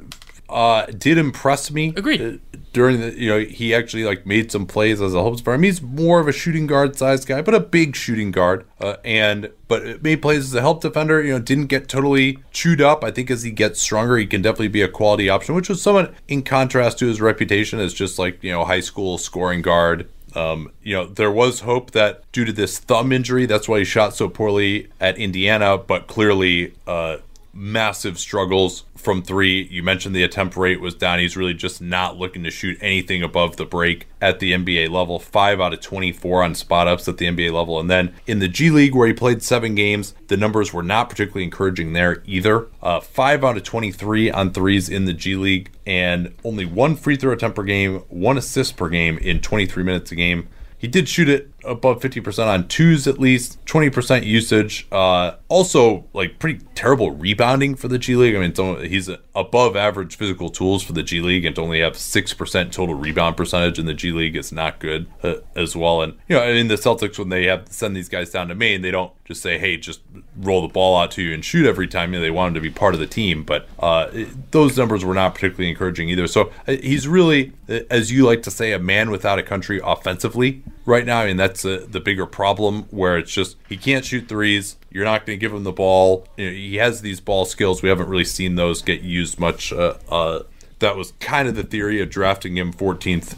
uh, did impress me.
Agreed.
Uh, during the, you know, he actually like made some plays as a hopes for him. He's more of a shooting guard size guy, but a big shooting guard. Uh, and but made plays as a help defender. You know, didn't get totally chewed up. I think as he gets stronger, he can definitely be a quality option, which was somewhat in contrast to his reputation as just like you know high school scoring guard. Um, you know, there was hope that due to this thumb injury, that's why he shot so poorly at Indiana, but clearly, uh, massive struggles from three. You mentioned the attempt rate was down. He's really just not looking to shoot anything above the break at the NBA level. Five out of 24 on spot ups at the NBA level. And then in the G League, where he played seven games, the numbers were not particularly encouraging there either. Uh, five out of 23 on threes in the G League, and only one free throw attempt per game, one assist per game in 23 minutes a game. He did shoot it above 50% on twos at least, 20% usage. Uh, also, like pretty terrible rebounding for the G League. I mean, only, he's above average physical tools for the G League, and to only have 6% total rebound percentage in the G League is not good uh, as well. And, you know, I mean, the Celtics, when they have to send these guys down to Maine, they don't just say, hey, just roll the ball out to you and shoot every time. You know, they want him to be part of the team, but uh, those numbers were not particularly encouraging either. So uh, he's really, uh, as you like to say, a man without a country offensively right now. I mean, that's a, the bigger problem where it's just he can't shoot threes. You're not going to give him the ball. You know, he has these ball skills. We haven't really seen those get used much. Uh, uh, that was kind of the theory of drafting him 14th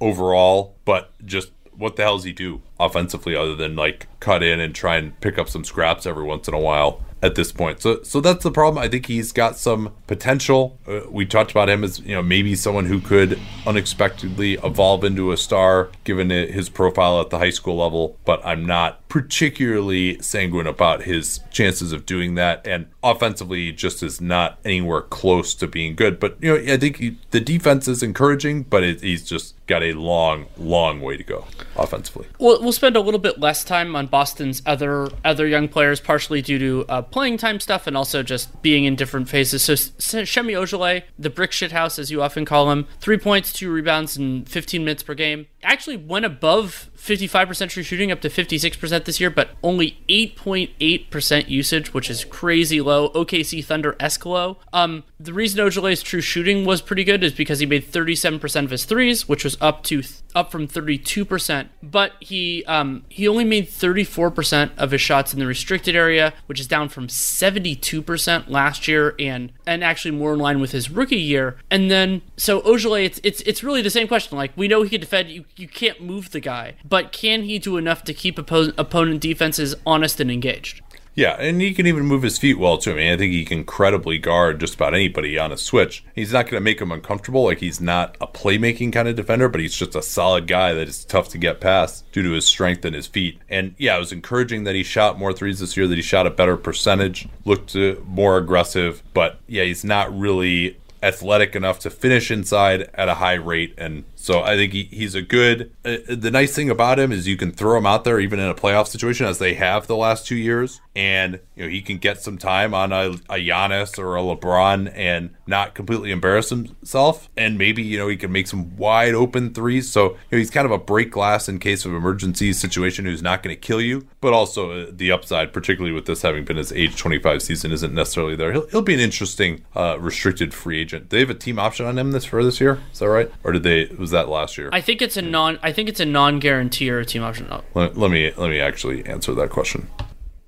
overall, but just what the hell does he do offensively other than like cut in and try and pick up some scraps every once in a while? At this point. So so that's the problem. I think he's got some potential. Uh, we talked about him as you know maybe someone who could unexpectedly evolve into a star given his profile at the high school level, but I'm not particularly sanguine about his chances of doing that and offensively just is not anywhere close to being good. But you know, I think he, the defense is encouraging, but it, he's just got a long, long way to go offensively.
We'll, we'll spend a little bit less time on Boston's other other young players, partially due to uh, playing time stuff and also just being in different phases. So Semi Ojeleye, the brick shit house as you often call him, three points, two rebounds, in 15 minutes per game. Actually went above 55% true shooting up to 56% this year, but only 8.8% usage, which is crazy low. OKC Thunder Escalo. Um, the reason Ojeleye's true shooting was pretty good is because he made 37% of his threes, which was up to up from 32%. But he um, he only made 34% of his shots in the restricted area, which is down from 72% last year, and and actually more in line with his rookie year. And then so Ojeleye, it's it's it's really the same question. Like we know he can defend. You you can't move the guy, but can he do enough to keep oppo- opponent defenses honest and engaged?
Yeah, and he can even move his feet well too. I mean, I think he can credibly guard just about anybody on a switch. He's not going to make him uncomfortable. Like he's not a playmaking kind of defender, but he's just a solid guy that is tough to get past due to his strength and his feet. And yeah, it was encouraging that he shot more threes this year. That he shot a better percentage, looked uh, more aggressive. But yeah, he's not really athletic enough to finish inside at a high rate and so I think he, he's a good. Uh, the nice thing about him is you can throw him out there even in a playoff situation, as they have the last two years, and you know he can get some time on a, a Giannis or a LeBron and not completely embarrass himself, and maybe you know he can make some wide open threes. So you know, he's kind of a break glass in case of emergency situation who's not going to kill you, but also uh, the upside, particularly with this having been his age 25 season, isn't necessarily there. He'll, he'll be an interesting uh, restricted free agent. They have a team option on him this for this year. Is that right? Or did they? Was that last year?
I think it's a non. I think it's a non-guarantee or a team option.
Let, let me let me actually answer that question.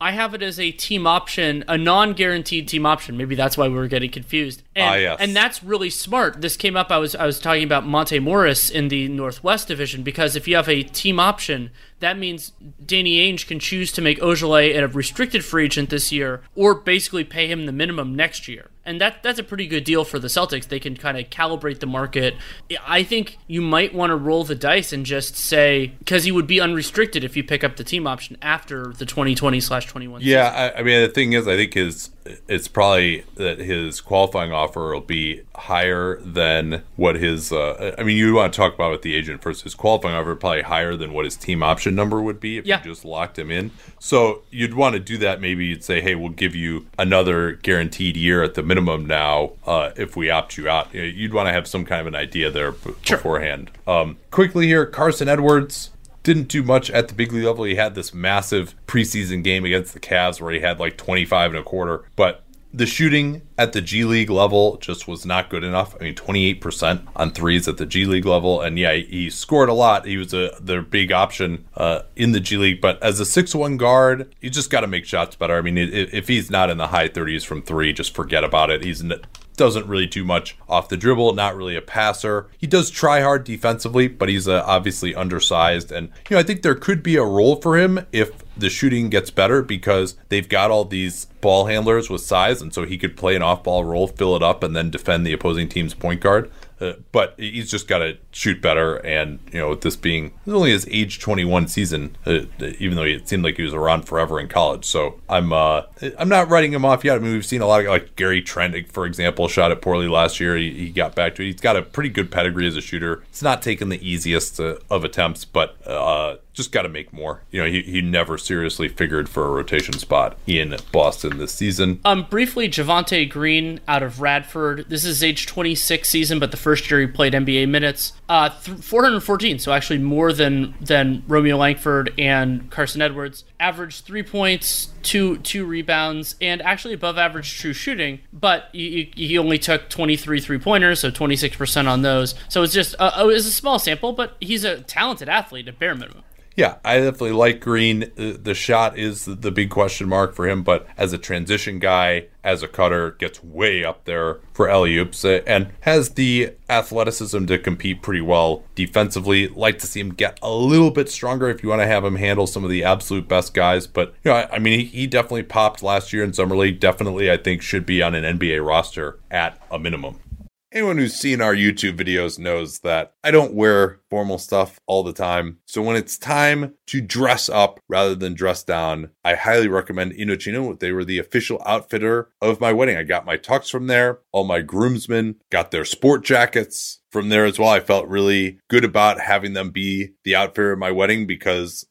I have it as a team option, a non-guaranteed team option. Maybe that's why we were getting confused. And,
ah, yes.
and that's really smart. This came up. I was I was talking about Monte Morris in the Northwest Division because if you have a team option, that means Danny Ainge can choose to make Ojeleye a restricted free agent this year, or basically pay him the minimum next year and that that's a pretty good deal for the Celtics. They can kind of calibrate the market. I think you might want to roll the dice and just say because he would be unrestricted if you pick up the team option after the 2020 slash 21.
Yeah, I, I, mean the thing is, I think his it's probably that his qualifying offer will be higher than what his. Uh, I mean, you want to talk about with the agent first. His qualifying offer probably higher than what his team option number would be if yeah. you just locked him in. So you'd want to do that. Maybe you'd say, "Hey, we'll give you another guaranteed year at the minimum now uh, if we opt you out." You'd want to have some kind of an idea there b- sure. beforehand. Um, quickly here, Carson Edwards didn't do much at the big league level. He had this massive preseason game against the Cavs where he had like 25 and a quarter, but the shooting at the G League level just was not good enough. I mean, 28% on threes at the G League level. And yeah, he scored a lot. He was a their big option uh, in the G League. But as a 6 1 guard, you just got to make shots better. I mean, if he's not in the high 30s from three, just forget about it. He's doesn't really do much off the dribble, not really a passer. He does try hard defensively, but he's uh, obviously undersized. And, you know, I think there could be a role for him if the shooting gets better because they've got all these ball handlers with size. And so he could play an off ball role, fill it up, and then defend the opposing team's point guard. Uh, but he's just got to shoot better. And you know, with this being only his age 21 season, uh, even though it seemed like he was around forever in college. So I'm uh, I'm not writing him off yet. I mean, we've seen a lot of like Gary Trent, for example, shot it poorly last year. He, he got back to it. He's got a pretty good pedigree as a shooter. It's not taking the easiest uh, of attempts, but uh, just got to make more. You know, he, he never seriously figured for a rotation spot in Boston this season.
Um, briefly, Javonte Green out of Radford. This is his age 26 season, but the first year he played NBA minutes. Uh, th- 414, so actually more than than Romeo Langford and Carson Edwards. Averaged three points, two two rebounds, and actually above average true shooting. But he, he only took 23 three pointers, so 26% on those. So it's just uh, it's a small sample, but he's a talented athlete at bare minimum.
Yeah, I definitely like Green. The shot is the big question mark for him, but as a transition guy, as a cutter, gets way up there for oops uh, and has the athleticism to compete pretty well defensively. Like to see him get a little bit stronger if you want to have him handle some of the absolute best guys. But you know, I, I mean, he, he definitely popped last year in summer league. Definitely, I think should be on an NBA roster at a minimum. Anyone who's seen our YouTube videos knows that I don't wear formal stuff all the time. So when it's time to dress up rather than dress down, I highly recommend Indochino. They were the official outfitter of my wedding. I got my tux from there. All my groomsmen got their sport jackets from there as well. I felt really good about having them be the outfitter of my wedding because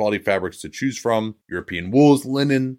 quality fabrics to choose from European wools, linen,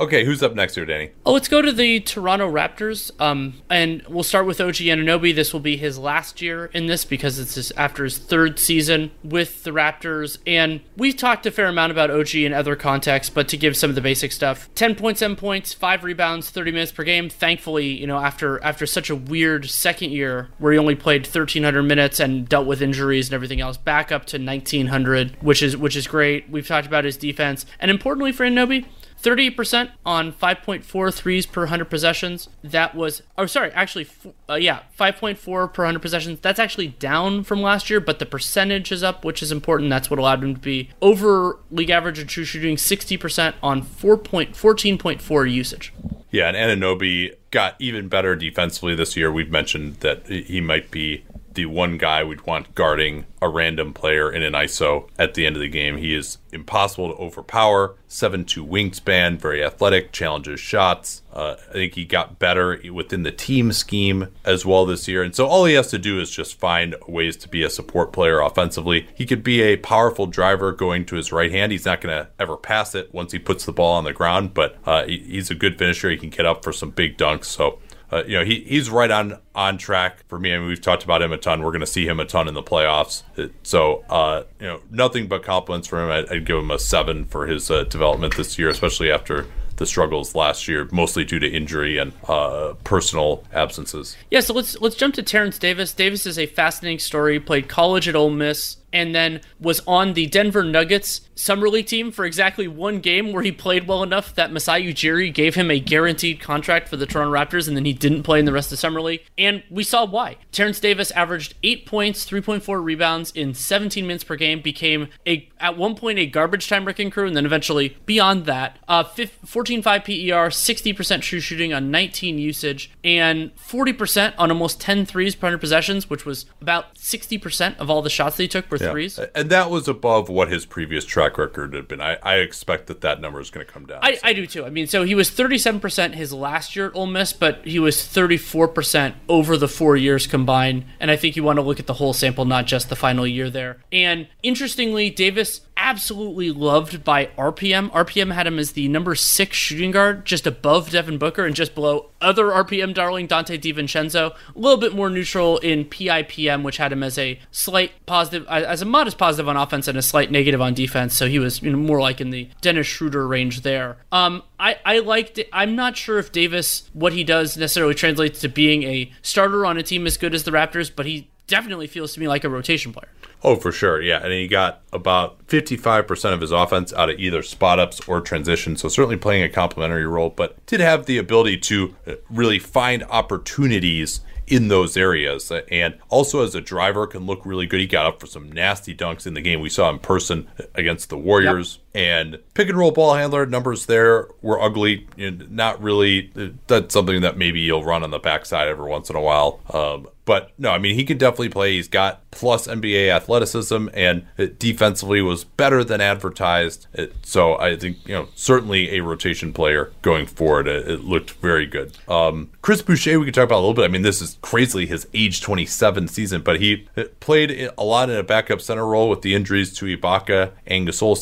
Okay, who's up next here, Danny?
Oh, let's go to the Toronto Raptors. Um, and we'll start with OG Anunoby. This will be his last year in this because it's his, after his third season with the Raptors. And we've talked a fair amount about OG in other contexts, but to give some of the basic stuff: 10 points, five rebounds, 30 minutes per game. Thankfully, you know, after after such a weird second year where he only played 1,300 minutes and dealt with injuries and everything else, back up to 1,900, which is which is great. We've talked about his defense, and importantly for Anunoby 38% on 5.4 threes per 100 possessions. That was, oh, sorry, actually, uh, yeah, 5.4 per 100 possessions. That's actually down from last year, but the percentage is up, which is important. That's what allowed him to be over league average in true shooting, 60% on 4.14.4 usage.
Yeah, and Anunoby got even better defensively this year. We've mentioned that he might be the one guy we'd want guarding a random player in an ISO at the end of the game. He is impossible to overpower, 7 2 wingspan, very athletic, challenges shots. Uh, I think he got better within the team scheme as well this year. And so all he has to do is just find ways to be a support player offensively. He could be a powerful driver going to his right hand. He's not going to ever pass it once he puts the ball on the ground, but uh, he's a good finisher. He can get up for some big dunks. So uh, you know, he he's right on on track for me. I mean, we've talked about him a ton. We're going to see him a ton in the playoffs. So, uh, you know, nothing but compliments for him. I'd, I'd give him a seven for his uh, development this year, especially after the struggles last year, mostly due to injury and uh, personal absences.
Yeah, so let's let's jump to Terrence Davis. Davis is a fascinating story. Played college at Ole Miss and then was on the Denver Nuggets summer league team for exactly one game where he played well enough that Masai Ujiri gave him a guaranteed contract for the Toronto Raptors, and then he didn't play in the rest of summer league. And we saw why. Terrence Davis averaged eight points, 3.4 rebounds in 17 minutes per game, became a at one point a garbage time wrecking crew, and then eventually beyond that, uh, 14.5 PER, 60% true shooting on 19 usage, and 40% on almost 10 threes per 100 possessions, which was about 60% of all the shots that he took were yeah. threes.
And that was above what his previous track record had been. I, I expect that that number is going to come down.
I. I do too. I mean, so he was 37% his last year at Ole Miss, but he was 34% over the four years combined. And I think you want to look at the whole sample, not just the final year there. And interestingly, Davis absolutely loved by RPM. RPM had him as the number six shooting guard, just above Devin Booker and just below other RPM darling Donte DiVincenzo. A little bit more neutral in PIPM, which had him as a slight positive, as a modest positive on offense and a slight negative on defense. So he was you know, more like in the Dennis Schroeder range there. Um, I, I liked it. I'm not sure if Davis, what he does necessarily translates to being a starter on a team as good as the Raptors, but he definitely feels to me like a rotation player.
Oh, for sure. Yeah. And he got about 55% of his offense out of either spot ups or transition. So certainly playing a complementary role, but did have the ability to uh, really find opportunities in those areas. And also as a driver can look really good. He got up for some nasty dunks in the game we saw in person against the Warriors. Yep. And pick and roll ball handler numbers there were ugly. Not really. That's something that maybe you'll run on the backside every once in a while. Um, but no, I mean, he can definitely play. He's got plus NBA athleticism and defensively was better than advertised. So I think, you know, certainly a rotation player going forward. It, looked very good. Um, Chris Boucher, we could talk about a little bit. I mean, this is crazily his age 27 season, but he played a lot in a backup center role with the injuries to Ibaka and Gasol.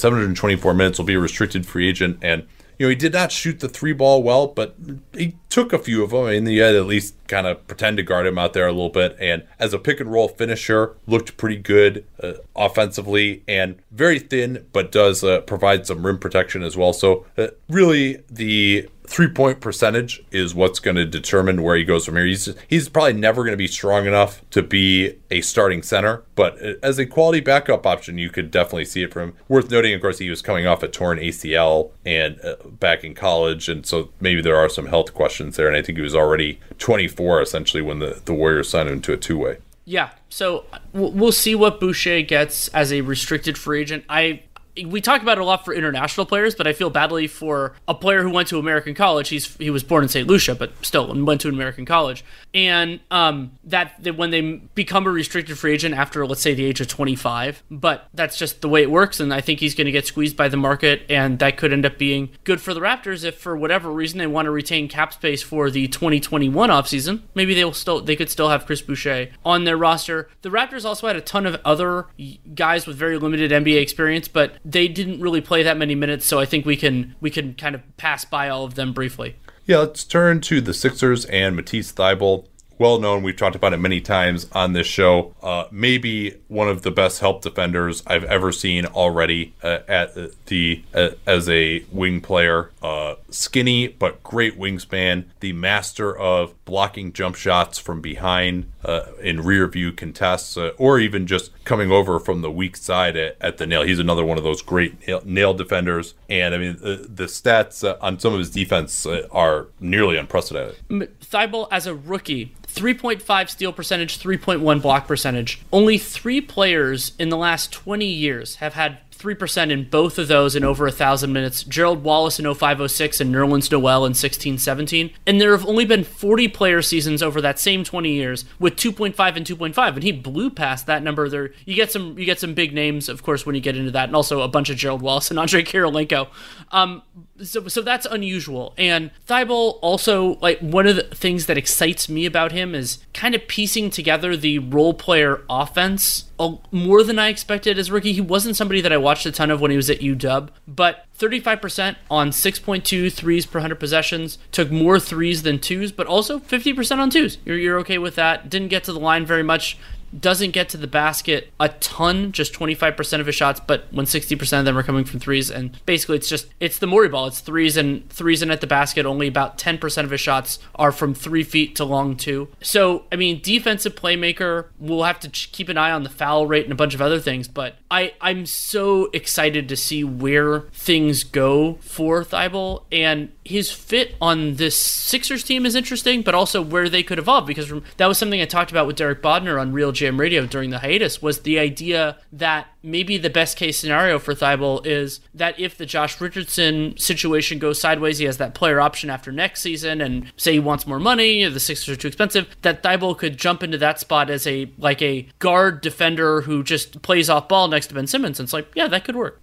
724 minutes will be a restricted free agent. And you know, he did not shoot the three ball well, but he took a few of them. Mean, he had at least kind of pretend to guard him out there a little bit. And as a pick and roll finisher, looked pretty good uh, offensively and very thin, but does uh, provide some rim protection as well. So, uh, really, the three point percentage is what's going to determine where he goes from here. He's he's probably never going to be strong enough to be a starting center, but as a quality backup option, you could definitely see it from him. Worth noting, of course, he was coming off a torn ACL and uh, back in college, and so maybe there are some health questions there. And I think he was already 24 essentially when the the Warriors signed him to a two way.
Yeah, so we'll see what Boucher gets as a restricted free agent. I we talk about it a lot for international players, but I feel badly for a player who went to American college. He's he was born in St. Lucia, but still went to an American college, and um, that, that when they become a restricted free agent after let's say the age of 25, but that's just the way it works, and I think he's going to get squeezed by the market, and that could end up being good for the Raptors if for whatever reason they want to retain cap space for the 2021 offseason. Maybe they will still they could still have Chris Boucher on their roster. The Raptors also had a ton of other guys with very limited NBA experience, but they didn't really play that many minutes, so I think we can we can kind of pass by all of them briefly.
Yeah, let's turn to the Sixers and Matisse Thybulle well known. We've talked about it many times on this show. Uh, maybe one of the best help defenders I've ever seen already uh, at the uh, as a wing player. Uh, skinny but great wingspan. The master of blocking jump shots from behind uh, in rear view contests, uh, or even just coming over from the weak side at, at, the nail. He's another one of those great nail, defenders. And I mean, the, the stats on some of his defense are nearly unprecedented.
Thybulle, as a rookie 3.5 steal percentage, 3.1 block percentage. Only three players in the last 20 years have had 3% in both of those in over a thousand minutes. Gerald Wallace in 0506 and Nerlens Noel in 1617. And there have only been 40 player seasons over that same 20 years with 2.5 and 2.5. And he blew past that number. There you get some you get some big names, of course, when you get into that, and also a bunch of Gerald Wallace and Andrei Kirilenko. Um, so so that's unusual. And Thybulle also like one of the things that excites me about him is kind of piecing together the role player offense more than I expected as rookie. He wasn't somebody that I watched watched a ton of when he was at UW, but 35% on 6.2 threes per 100 possessions, took more threes than twos, but also 50% on twos. You're, you're okay with that. Didn't get to the line very much doesn't get to the basket a ton, just 25% of his shots, but when 60% of them are coming from threes, and basically it's just it's the Morey ball. It's threes and threes and at the basket. Only about 10% of his shots are from three feet to long two. So I mean, defensive playmaker. We'll have to keep an eye on the foul rate and a bunch of other things, but I I'm so excited to see where things go for Thybulle and his fit on this Sixers team is interesting, but also where they could evolve because from, that was something I talked about with Derek Bodner on RealGM Radio during the hiatus was the idea that maybe the best case scenario for Thybulle is that if the Josh Richardson situation goes sideways, he has that player option after next season, and say he wants more money, the Sixers are too expensive, that Thybulle could jump into that spot as a like a guard defender who just plays off ball next to Ben Simmons. And it's like, yeah, that could work.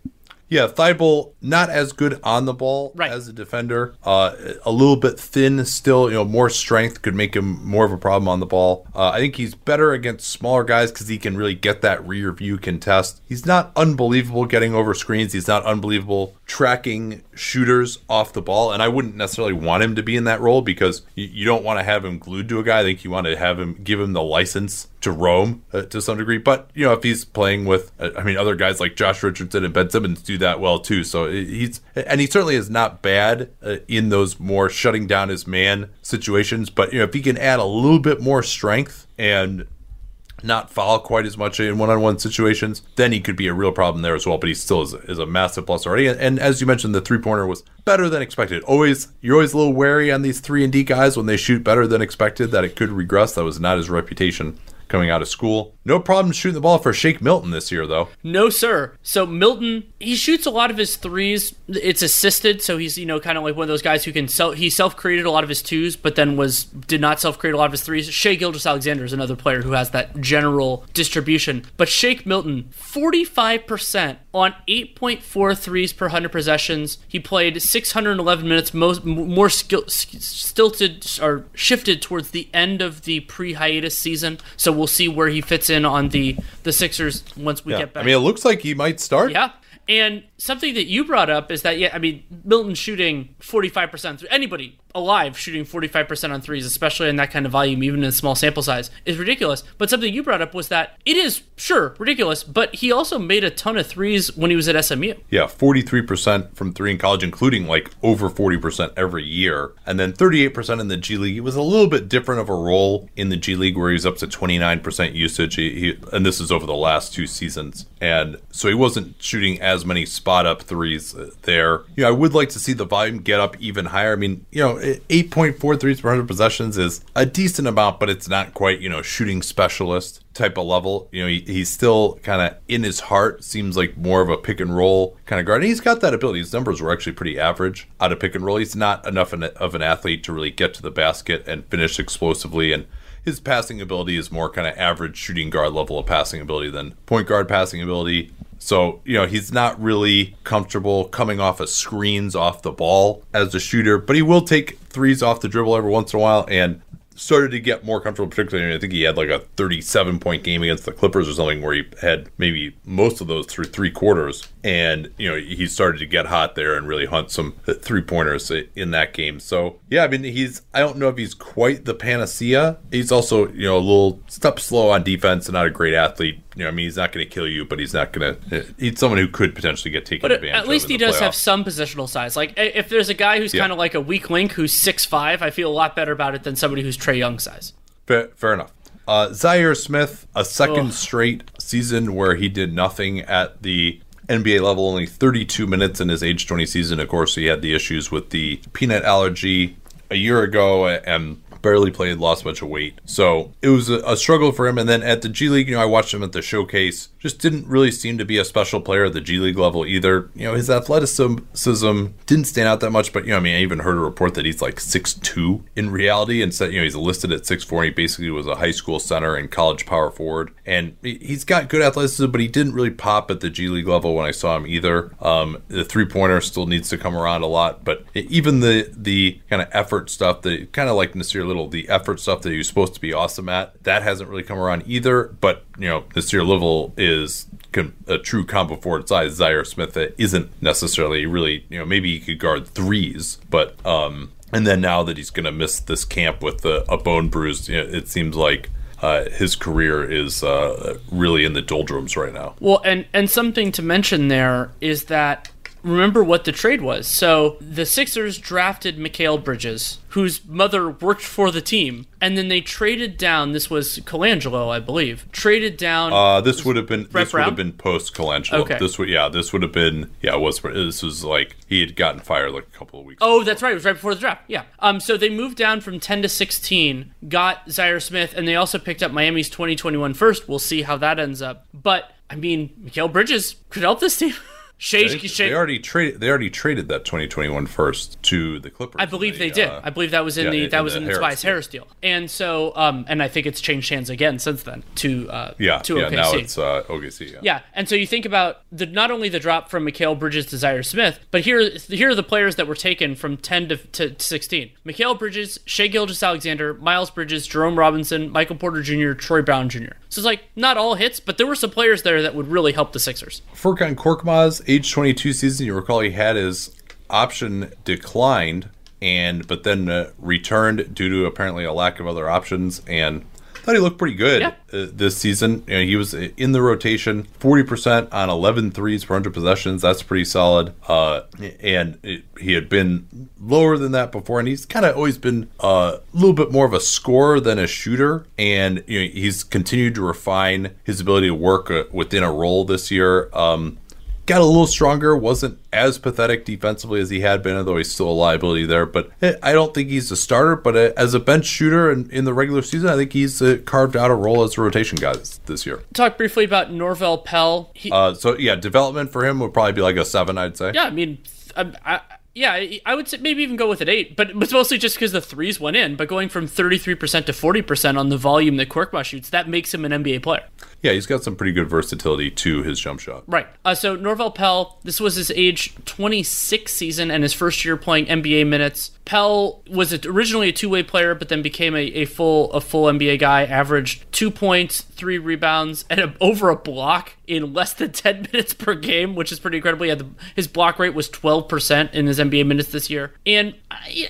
Yeah, Thybulle not as good on the ball
right.
as a defender. Uh, a little bit thin still. You know, more strength could make him more of a problem on the ball. Uh, I think he's better against smaller guys because he can really get that rear view contest. He's not unbelievable getting over screens. He's not unbelievable tracking shooters off the ball. And I wouldn't necessarily want him to be in that role because you, you don't want to have him glued to a guy. I think you want to have him give him the license to roam uh, to some degree. But you know, if he's playing with, uh, I mean, other guys like Josh Richardson and Ben Simmons do that well too. So he's and he certainly is not bad uh, in those more shutting down his man situations. But you know, if he can add a little bit more strength and not foul quite as much in one-on-one situations, then he could be a real problem there as well. But he still is, is a massive plus already. And, and as you mentioned, the three-pointer was better than expected. Always, you're always a little wary on these three and D guys when they shoot better than expected that it could regress. That was not his reputation coming out of school. No problem shooting the ball for Shake Milton this year, though.
No, sir. So Milton, he shoots a lot of his threes. It's assisted, so he's you know kind of like one of those guys who can self. He self created a lot of his twos, but then was did not self create a lot of his threes. Shai Gilgeous-Alexander is another player who has that general distribution. But Shake Milton, forty five percent on 8.4 threes per 100 possessions. He played 611 minutes, most more skill, stilted or shifted towards the end of the pre-hiatus season. So we'll see where he fits in on the the Sixers once we
yeah.
get back.
I mean, it looks like he might start.
Yeah. And something that you brought up is that yeah, I mean Milton shooting 45% through anybody alive shooting 45% on threes, especially in that kind of volume, even in a small sample size, is ridiculous. But something you brought up was that it is, sure, ridiculous, but he also made a ton of threes when he was at SMU.
Yeah, 43% from three in college, including like over 40% every year. And then 38% in the G League. It was a little bit different of a role in the G League where he's up to 29% usage. He, he, and this is over the last two seasons. And so he wasn't shooting as many spot up threes uh, there. You know, I would like to see the volume get up even higher. I mean, you know, 8.4 threes per 100 possessions is a decent amount, but it's not quite, you know, shooting specialist type of level. You know, he, he's still kind of in his heart, seems like more of a pick and roll kind of guard. And he's got that ability. His numbers were actually pretty average out of pick and roll. He's not enough of an athlete to really get to the basket and finish explosively. And his passing ability is more kind of average shooting guard level of passing ability than point guard passing ability. So, you know, he's not really comfortable coming off of screens off the ball as a shooter, but he will take threes off the dribble every once in a while. And started to get more comfortable, particularly. I think he had like a 37 point game against the Clippers or something where he had maybe most of those through three quarters. And, you know, he started to get hot there and really hunt some three pointers in that game. So, yeah, I mean, he's, I don't know if he's quite the panacea. He's also, you know, a little step slow on defense and not a great athlete. You know, I mean, he's not going to kill you, but he's not going to, he's someone who could potentially get taken
but
advantage
at least he does have some positional size. Like, if there's a guy who's yeah. kind of like a weak link who's six five, I feel a lot better about it than somebody who's Trae Young size.
Fair, fair enough. Uh, Zhaire Smith, a second Ugh. straight season where he did nothing at the NBA level, only 32 minutes in his age 20 season. Of course, he had the issues with the peanut allergy a year ago and barely played, lost a bunch of weight. So it was a, a, struggle for him. And then at the G League, you know, I watched him at the showcase. Just didn't really seem to be a special player at the G League level either. You know, his athleticism didn't stand out that much. But you know, I mean, I even heard a report that he's like six two in reality, and said you know he's listed at six four. He basically was a high school center and college power forward. And he's got good athleticism, but he didn't really pop at the G League level when I saw him either. Um, the three pointer still needs to come around a lot, but even the the kind of effort stuff, the kind of like Nassir Little, the effort stuff that was supposed to be awesome at, that hasn't really come around either. But you know, Nassir Little is a true combo forward size. Zhaire Smith that isn't necessarily really, you know, maybe he could guard threes, but um, and then now that he's going to miss this camp with a, a bone bruise, you know, it seems like uh, his career is uh, really in the doldrums right now.
Well, and and something to mention there is that remember what the trade was. So the Sixers drafted Mikal Bridges, whose mother worked for the team, and then they traded down. This was Colangelo, I believe. Traded down.
Uh, this would have been
Brett
this would have been post Colangelo.
Okay.
This would yeah, this would have been yeah. It was this was like he had gotten fired like a couple of weeks.
Oh, that's right. It was right before the draft. Yeah. Um. So they moved down from ten to sixteen, got Zhaire Smith, and they also picked up Miami's 2021 first. We'll see how that ends up. But I mean, Mikal Bridges could help this team. Shea,
They,
Shea,
they already traded. They already traded that 2021 first to the Clippers.
I believe they,
uh,
did. I believe that was in
yeah,
the that
in
was
the
in the
Harris
Tobias
deal.
Harris deal. And so, um, and I think it's changed hands again since then to uh,
Yeah,
to
yeah.
OKC.
Now it's uh, OKC. Yeah.
Yeah, and so you think about the not only the drop from Mikal Bridges to Zhaire Smith, but here here are the players that were taken from 10 to, to 16. Mikal Bridges, Shai Gilgeous-Alexander, Miles Bridges, Jerome Robinson, Michael Porter Jr., Troy Brown Jr. So it's like not all hits, but there were some players there that would really help the Sixers.
Furkan Korkmaz, age 22 season. You recall he had his option declined, and but then uh, returned due to apparently a lack of other options, and thought he looked pretty good
Yeah.
uh, this season. You know, he was in the rotation, 40% on 11 threes per 100 possessions. That's pretty solid. Uh, and it, he had been lower than that before, and he's kind of always been uh, a little bit more of a scorer than a shooter. And you know, he's continued to refine his ability to work uh, within a role this year. Um, got a little stronger, wasn't as pathetic defensively as he had been, although he's still a liability there. But eh, I don't think he's a starter. But uh, as a bench shooter in, in the regular season, I think he's uh, carved out a role as a rotation guy this, year.
Talk briefly about Norvel Pelle. He,
Uh, so yeah, development for him would probably be like a seven, I'd say.
yeah, I mean, I, I, yeah, I- would say maybe even go with an eight, but it's mostly just because the threes went in. But going from 33% to 40% on the volume that Korkmaz shoots, that makes him an NBA player.
Yeah, he's got some pretty good versatility to his jump shot.
Right. Uh, so Norvel Pelle, this was his age 26 season and his first year playing NBA minutes. Pelle was originally a two-way player, but then became a, a full a full NBA guy. Averaged two points, three rebounds, and a, over a block in less than 10 minutes per game, which is pretty incredible. He had the, his block rate was 12% in his NBA minutes this year, and. I,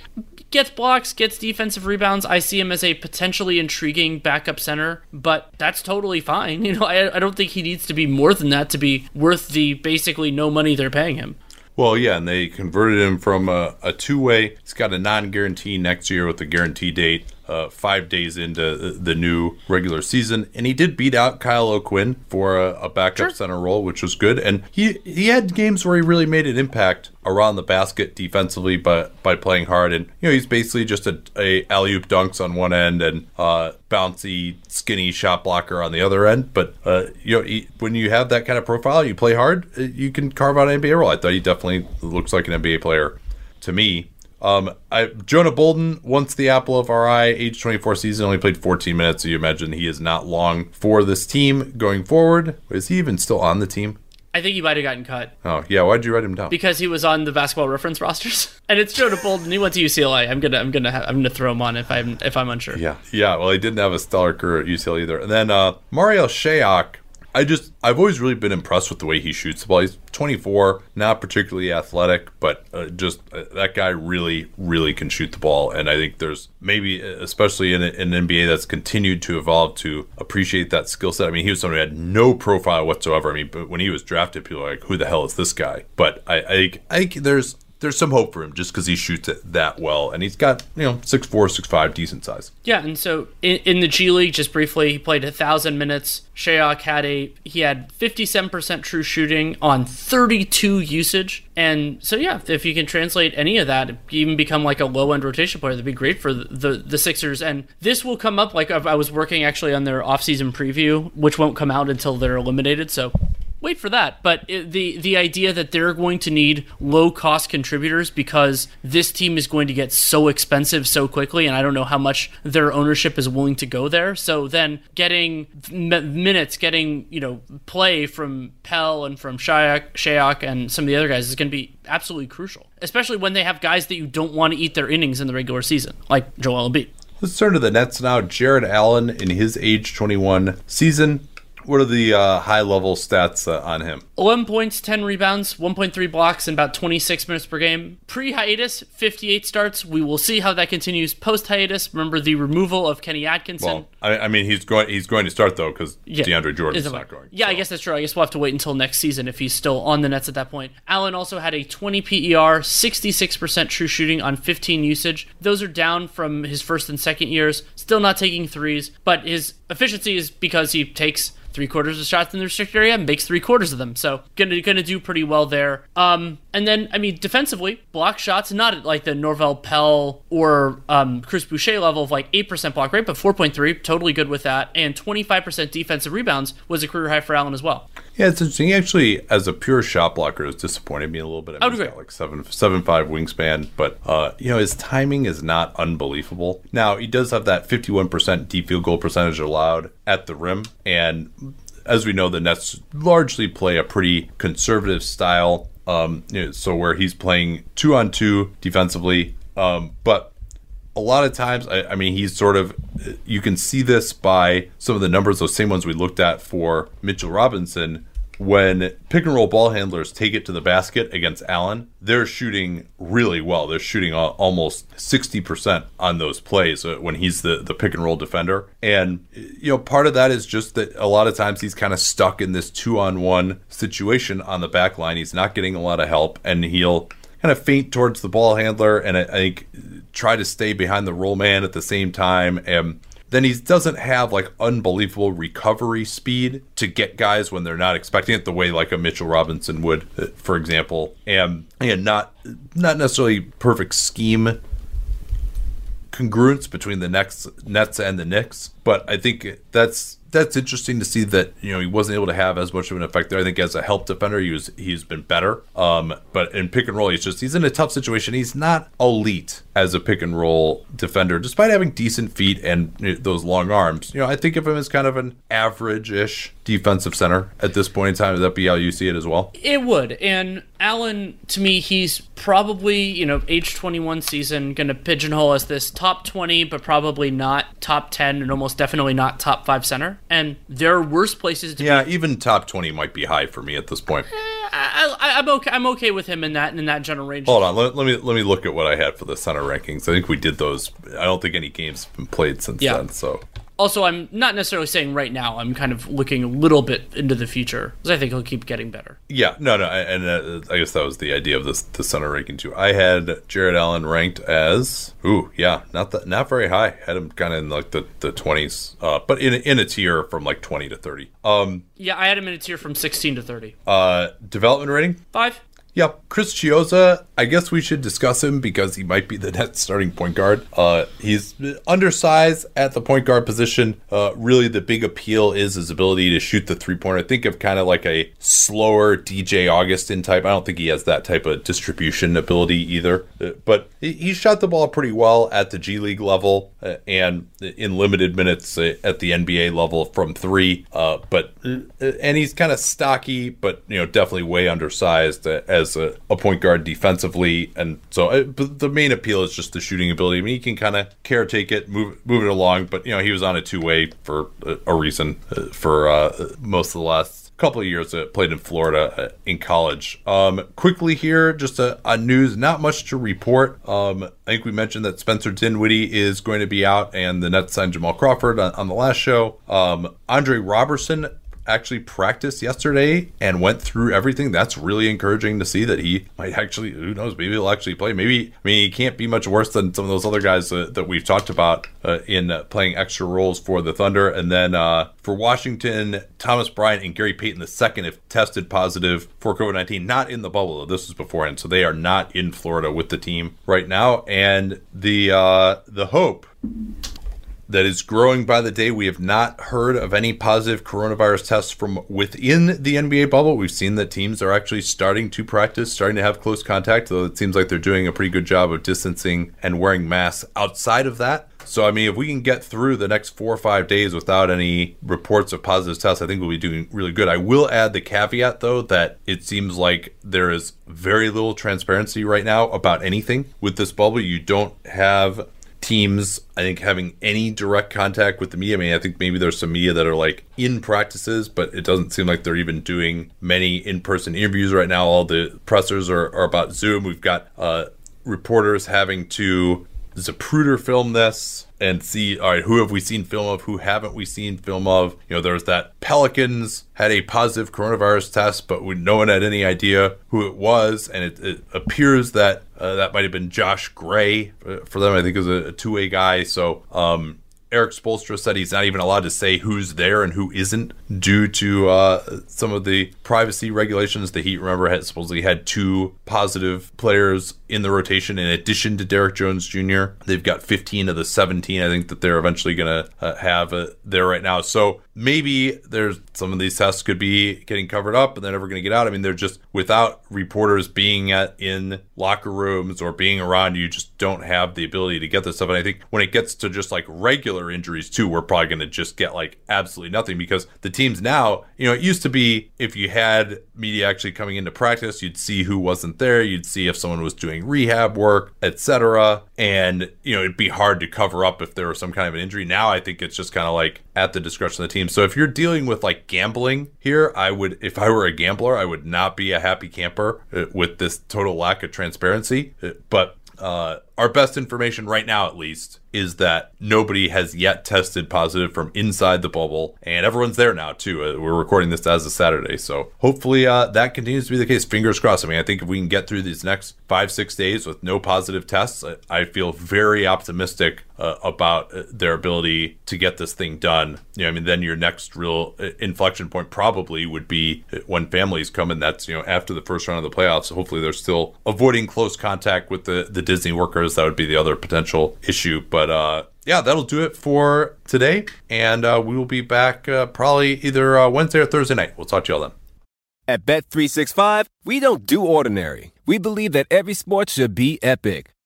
Gets blocks, gets defensive rebounds. I see him as a potentially intriguing backup center, but that's totally fine. You know, I, I don't think he needs to be more than that to be worth the basically no money they're paying him.
Well, yeah, and they converted him from a, a two way. He's got a non guarantee next year with a guarantee date. Uh, five days into the- new regular season, and he did beat out Kyle O'Quinn for a, a backup
Sure.
center role, which was good. And he he had games where he really made an impact around the basket defensively, by by playing hard. And you know he's basically just a, a alley oop dunks on one end and uh, bouncy, skinny shot blocker on the other end. But uh, you know he, when you have that kind of profile, you play hard, uh, you can carve out an NBA role. I thought he definitely looks like an NBA player to me. Um, I, Jonah Bolden, once the apple of our eye, age 24 season, only played 14 minutes. So you imagine he is not long for this team going forward. Is he even still on the team?
I think he might have gotten cut
Oh, yeah. Why'd you write him down?
because he was on the basketball reference rosters, and it's Jonah Bolden. He went to UCLA. I'm gonna I'm gonna ha- I'm gonna throw him on if I'm if I'm unsure.
Yeah, yeah. Well, he didn't have a stellar career at UCLA either. And then uh, Marial Shayok, I just I've always really been impressed with the way he shoots the ball. He's 24, not particularly athletic, but uh, just uh, that guy really, really can shoot the ball. And I think there's maybe, uh, especially in, an NBA that's continued to evolve to appreciate that skill set. I mean, he was somebody who had no profile whatsoever. I mean, but when he was drafted, people were like, "Who the hell is this guy?" But I, I, I think there's there's some hope for him just because he shoots it that well, and he's got you know six four, six five, decent size.
Yeah, and so in, in the G League, just briefly, he played a thousand minutes. Shayok had a he had fifty seven percent true shooting on thirty two usage, and so yeah, if you can translate any of that, even become like a low end rotation player, that'd be great for the, the the Sixers. And this will come up like I was working actually on their offseason preview, which won't come out until they're eliminated. So wait for that. But the the idea that they're going to need low cost contributors because this team is going to get so expensive so quickly, and I don't know how much their ownership is willing to go there. So then getting m- minutes, getting you know play from Pelle and from Shayok, Shayok and some of the other guys is going to be absolutely crucial, especially when they have guys that you don't want to eat their innings in the regular season, like Joel Embiid.
Let's turn to the Nets now. Jarrett Allen in his age 21 season what are the uh, high level stats uh, on him?
11 points, 10 rebounds, 1.3 blocks in about 26 minutes per game. Pre hiatus, 58 starts. We will see how that continues post hiatus. Remember the removal of Kenny Atkinson.
Well, I, I mean, he's going he's going to start though because yeah. DeAndre Jordan's is not going.
Yeah, so. I guess that's true. I guess we'll have to wait until next season if he's still on the Nets at that point. Allen also had a 20 PER, 66% true shooting on 15 usage. Those are down from his first and second years. Still not taking threes, but his efficiency is because he takes three quarters of shots in the restricted area, makes three quarters of them. So gonna gonna do pretty well there. Um, and then I mean defensively, block shots not at like the Norvel Pelle or um, Chris Boucher level of like eight percent block rate, but four point three, totally good with that. And twenty five percent defensive rebounds was a career high for Allen as well.
Yeah, it's interesting. He actually, as a pure shot blocker, has disappointed me a little bit. I
mean, he's got
like seven seven five wingspan, but uh, you know his timing is not unbelievable. Now he does have that fifty one percent deep field goal percentage allowed at the rim, and as we know, the Nets largely play a pretty conservative style. Um, so where he's playing two on two defensively, um, but a lot of times, I, I, mean, he's sort of, you can see this by some of the numbers, those same ones we looked at for Mitchell Robinson, when pick and roll ball handlers take it to the basket against Allen, they're shooting really well. They're shooting almost 60% on those plays uh, when he's the, the pick and roll defender. And, you know, part of that is just that a lot of times he's kind of stuck in this two on one situation on the back line. He's not getting a lot of help, and he'll kind of faint towards the ball handler and I, I think try to stay behind the roll man at the same time. And then he doesn't have like unbelievable recovery speed to get guys when they're not expecting it the way like a Mitchell Robinson would, uh, for example, and and not not necessarily perfect scheme congruence between the Nets Nets and the Knicks, but I think that's that's interesting to see that you know he wasn't able to have as much of an effect there. I think as a help defender, he was he's been better. Um, but in pick and roll, he's just he's in a tough situation. He's not elite as a pick and roll defender, despite having decent feet and uh, those long arms. You know, I think of him as kind of an average-ish defensive center at this point in time. Would that be how you see it as well?
It would. And Allen, to me, he's probably, you know, age 21 season, going to pigeonhole as this top 20, but probably not top 10 and almost definitely not top five center. And there are worse places to
Yeah, be. even top 20 might be high for me at this point.
Eh, Eh, I, am okay. I'm okay with him in that in that general range.
Hold on, let, let, me let me look at what I had for the center rankings. I think we did those. I don't think any games have been played since yeah. then. So
also, I'm not necessarily saying right now. I'm kind of looking a little bit into the future because I think he'll keep getting better.
Yeah, no, no, and uh, I guess that was the idea of this the center ranking too. I had Jarrett Allen ranked as ooh, yeah, not that not very high. Had him kind of in like the the twenties, uh, but in in a tier from like twenty to thirty. Um,
yeah, I had him in a tier from sixteen to thirty.
Uh, development rating
five.
Yep, Chris Chiozza. I guess we should discuss him because he might be the next starting point guard. Uh, he's undersized at the point guard position. Uh, really, the big appeal is his ability to shoot the three pointer. Think of kind of like a slower DJ Augustin type. I don't think he has that type of distribution ability either. Uh, but he, he, shot the ball pretty well at the G League level uh, and in limited minutes uh, at the NBA level from three. But and he's kind of stocky, but you know definitely way undersized as a, a point guard defensively, and so uh, the main appeal is just the shooting ability. I mean, he can kind of caretake it, move move it along, but you know he was on a two way for a, reason uh, for uh, most of the last couple of years that played in Florida uh, in college. Um, quickly here, just a, a, news, not much to report. Um, I think we mentioned that Spencer Dinwiddie is going to be out, and the Nets signed Jamal Crawford on, on the last show. Um, Andre Roberson actually practiced yesterday and went through everything. That's really encouraging to see that he might actually, who knows, maybe he'll actually play. Maybe, I mean, he can't be much worse than some of those other guys uh, that we've talked about uh, in uh, playing extra roles for the Thunder. And then uh, for Washington, Thomas Bryant and Gary Payton II have tested positive for COVID 19, not in the bubble. This is beforehand. So they are not in Florida with the team right now. And the, uh, the hope that is growing by the day. We have not heard of any positive coronavirus tests from within the NBA bubble. We've seen that teams are actually starting to practice, starting to have close contact, though it seems like they're doing a pretty good job of distancing and wearing masks outside of that. So, I mean, if we can get through the next four or five days without any reports of positive tests, I think we'll be doing really good. I will add the caveat, though, that it seems like there is very little transparency right now about anything with this bubble. You don't have teams, I think, having any direct contact with the media. I mean, I think maybe there's some media that are like in practices, but it doesn't seem like they're even doing many in person interviews right now. All the pressers are, are about Zoom. We've got uh, reporters having to Zapruder film this and see all right who have we seen film of who haven't we seen film of? You know there's that pelicans had a positive coronavirus test but we, no one had any idea who it was and it, it appears that uh, that might have been josh gray uh, for them. I think it was a, a two-way guy so um, Erik Spoelstra said he's not even allowed to say who's there and who isn't due to uh, some of the privacy regulations. The Heat, remember, had supposedly had two positive players in the rotation in addition to Derrick Jones Jr. They've got 15 of the 17, I think, that they're eventually going to uh, have uh, there right now. So maybe there's some of these tests could be getting covered up and they're never going to get out. I mean, they're just without reporters being at in locker rooms or being around, you just don't have the ability to get this stuff. And I think when it gets to just like regular injuries too, we're probably going to just get like absolutely nothing because the teams now, you know, it used to be if you had media actually coming into practice, you'd see who wasn't there, you'd see if someone was doing rehab work, etc. And you know, it'd be hard to cover up if there was some kind of an injury. Now I think it's just kind of like at the discretion of the team. So if you're dealing with like gambling here, I would, if I were a gambler, I would not be a happy camper uh, with this total lack of transparency. Uh, but uh, our best information right now, at least, is that nobody has yet tested positive from inside the bubble, and everyone's there now too. Uh, we're recording this as a Saturday, so hopefully uh, that continues to be the case. Fingers crossed. I mean, I think if we can get through these next five six days with no positive tests, I, I feel very optimistic uh, about uh, their ability to get this thing done. You know, I mean, then your next real uh, inflection point probably would be uh, when families come, and that's you know after the first round of the playoffs. Hopefully, they're still avoiding close contact with the the Disney workers. That would be the other potential issue, but uh yeah, that'll do it for today. And uh, we will be back uh, probably either uh, Wednesday or Thursday night. We'll talk to y'all then.
At Bet365, we don't do ordinary. We believe that every sport should be epic.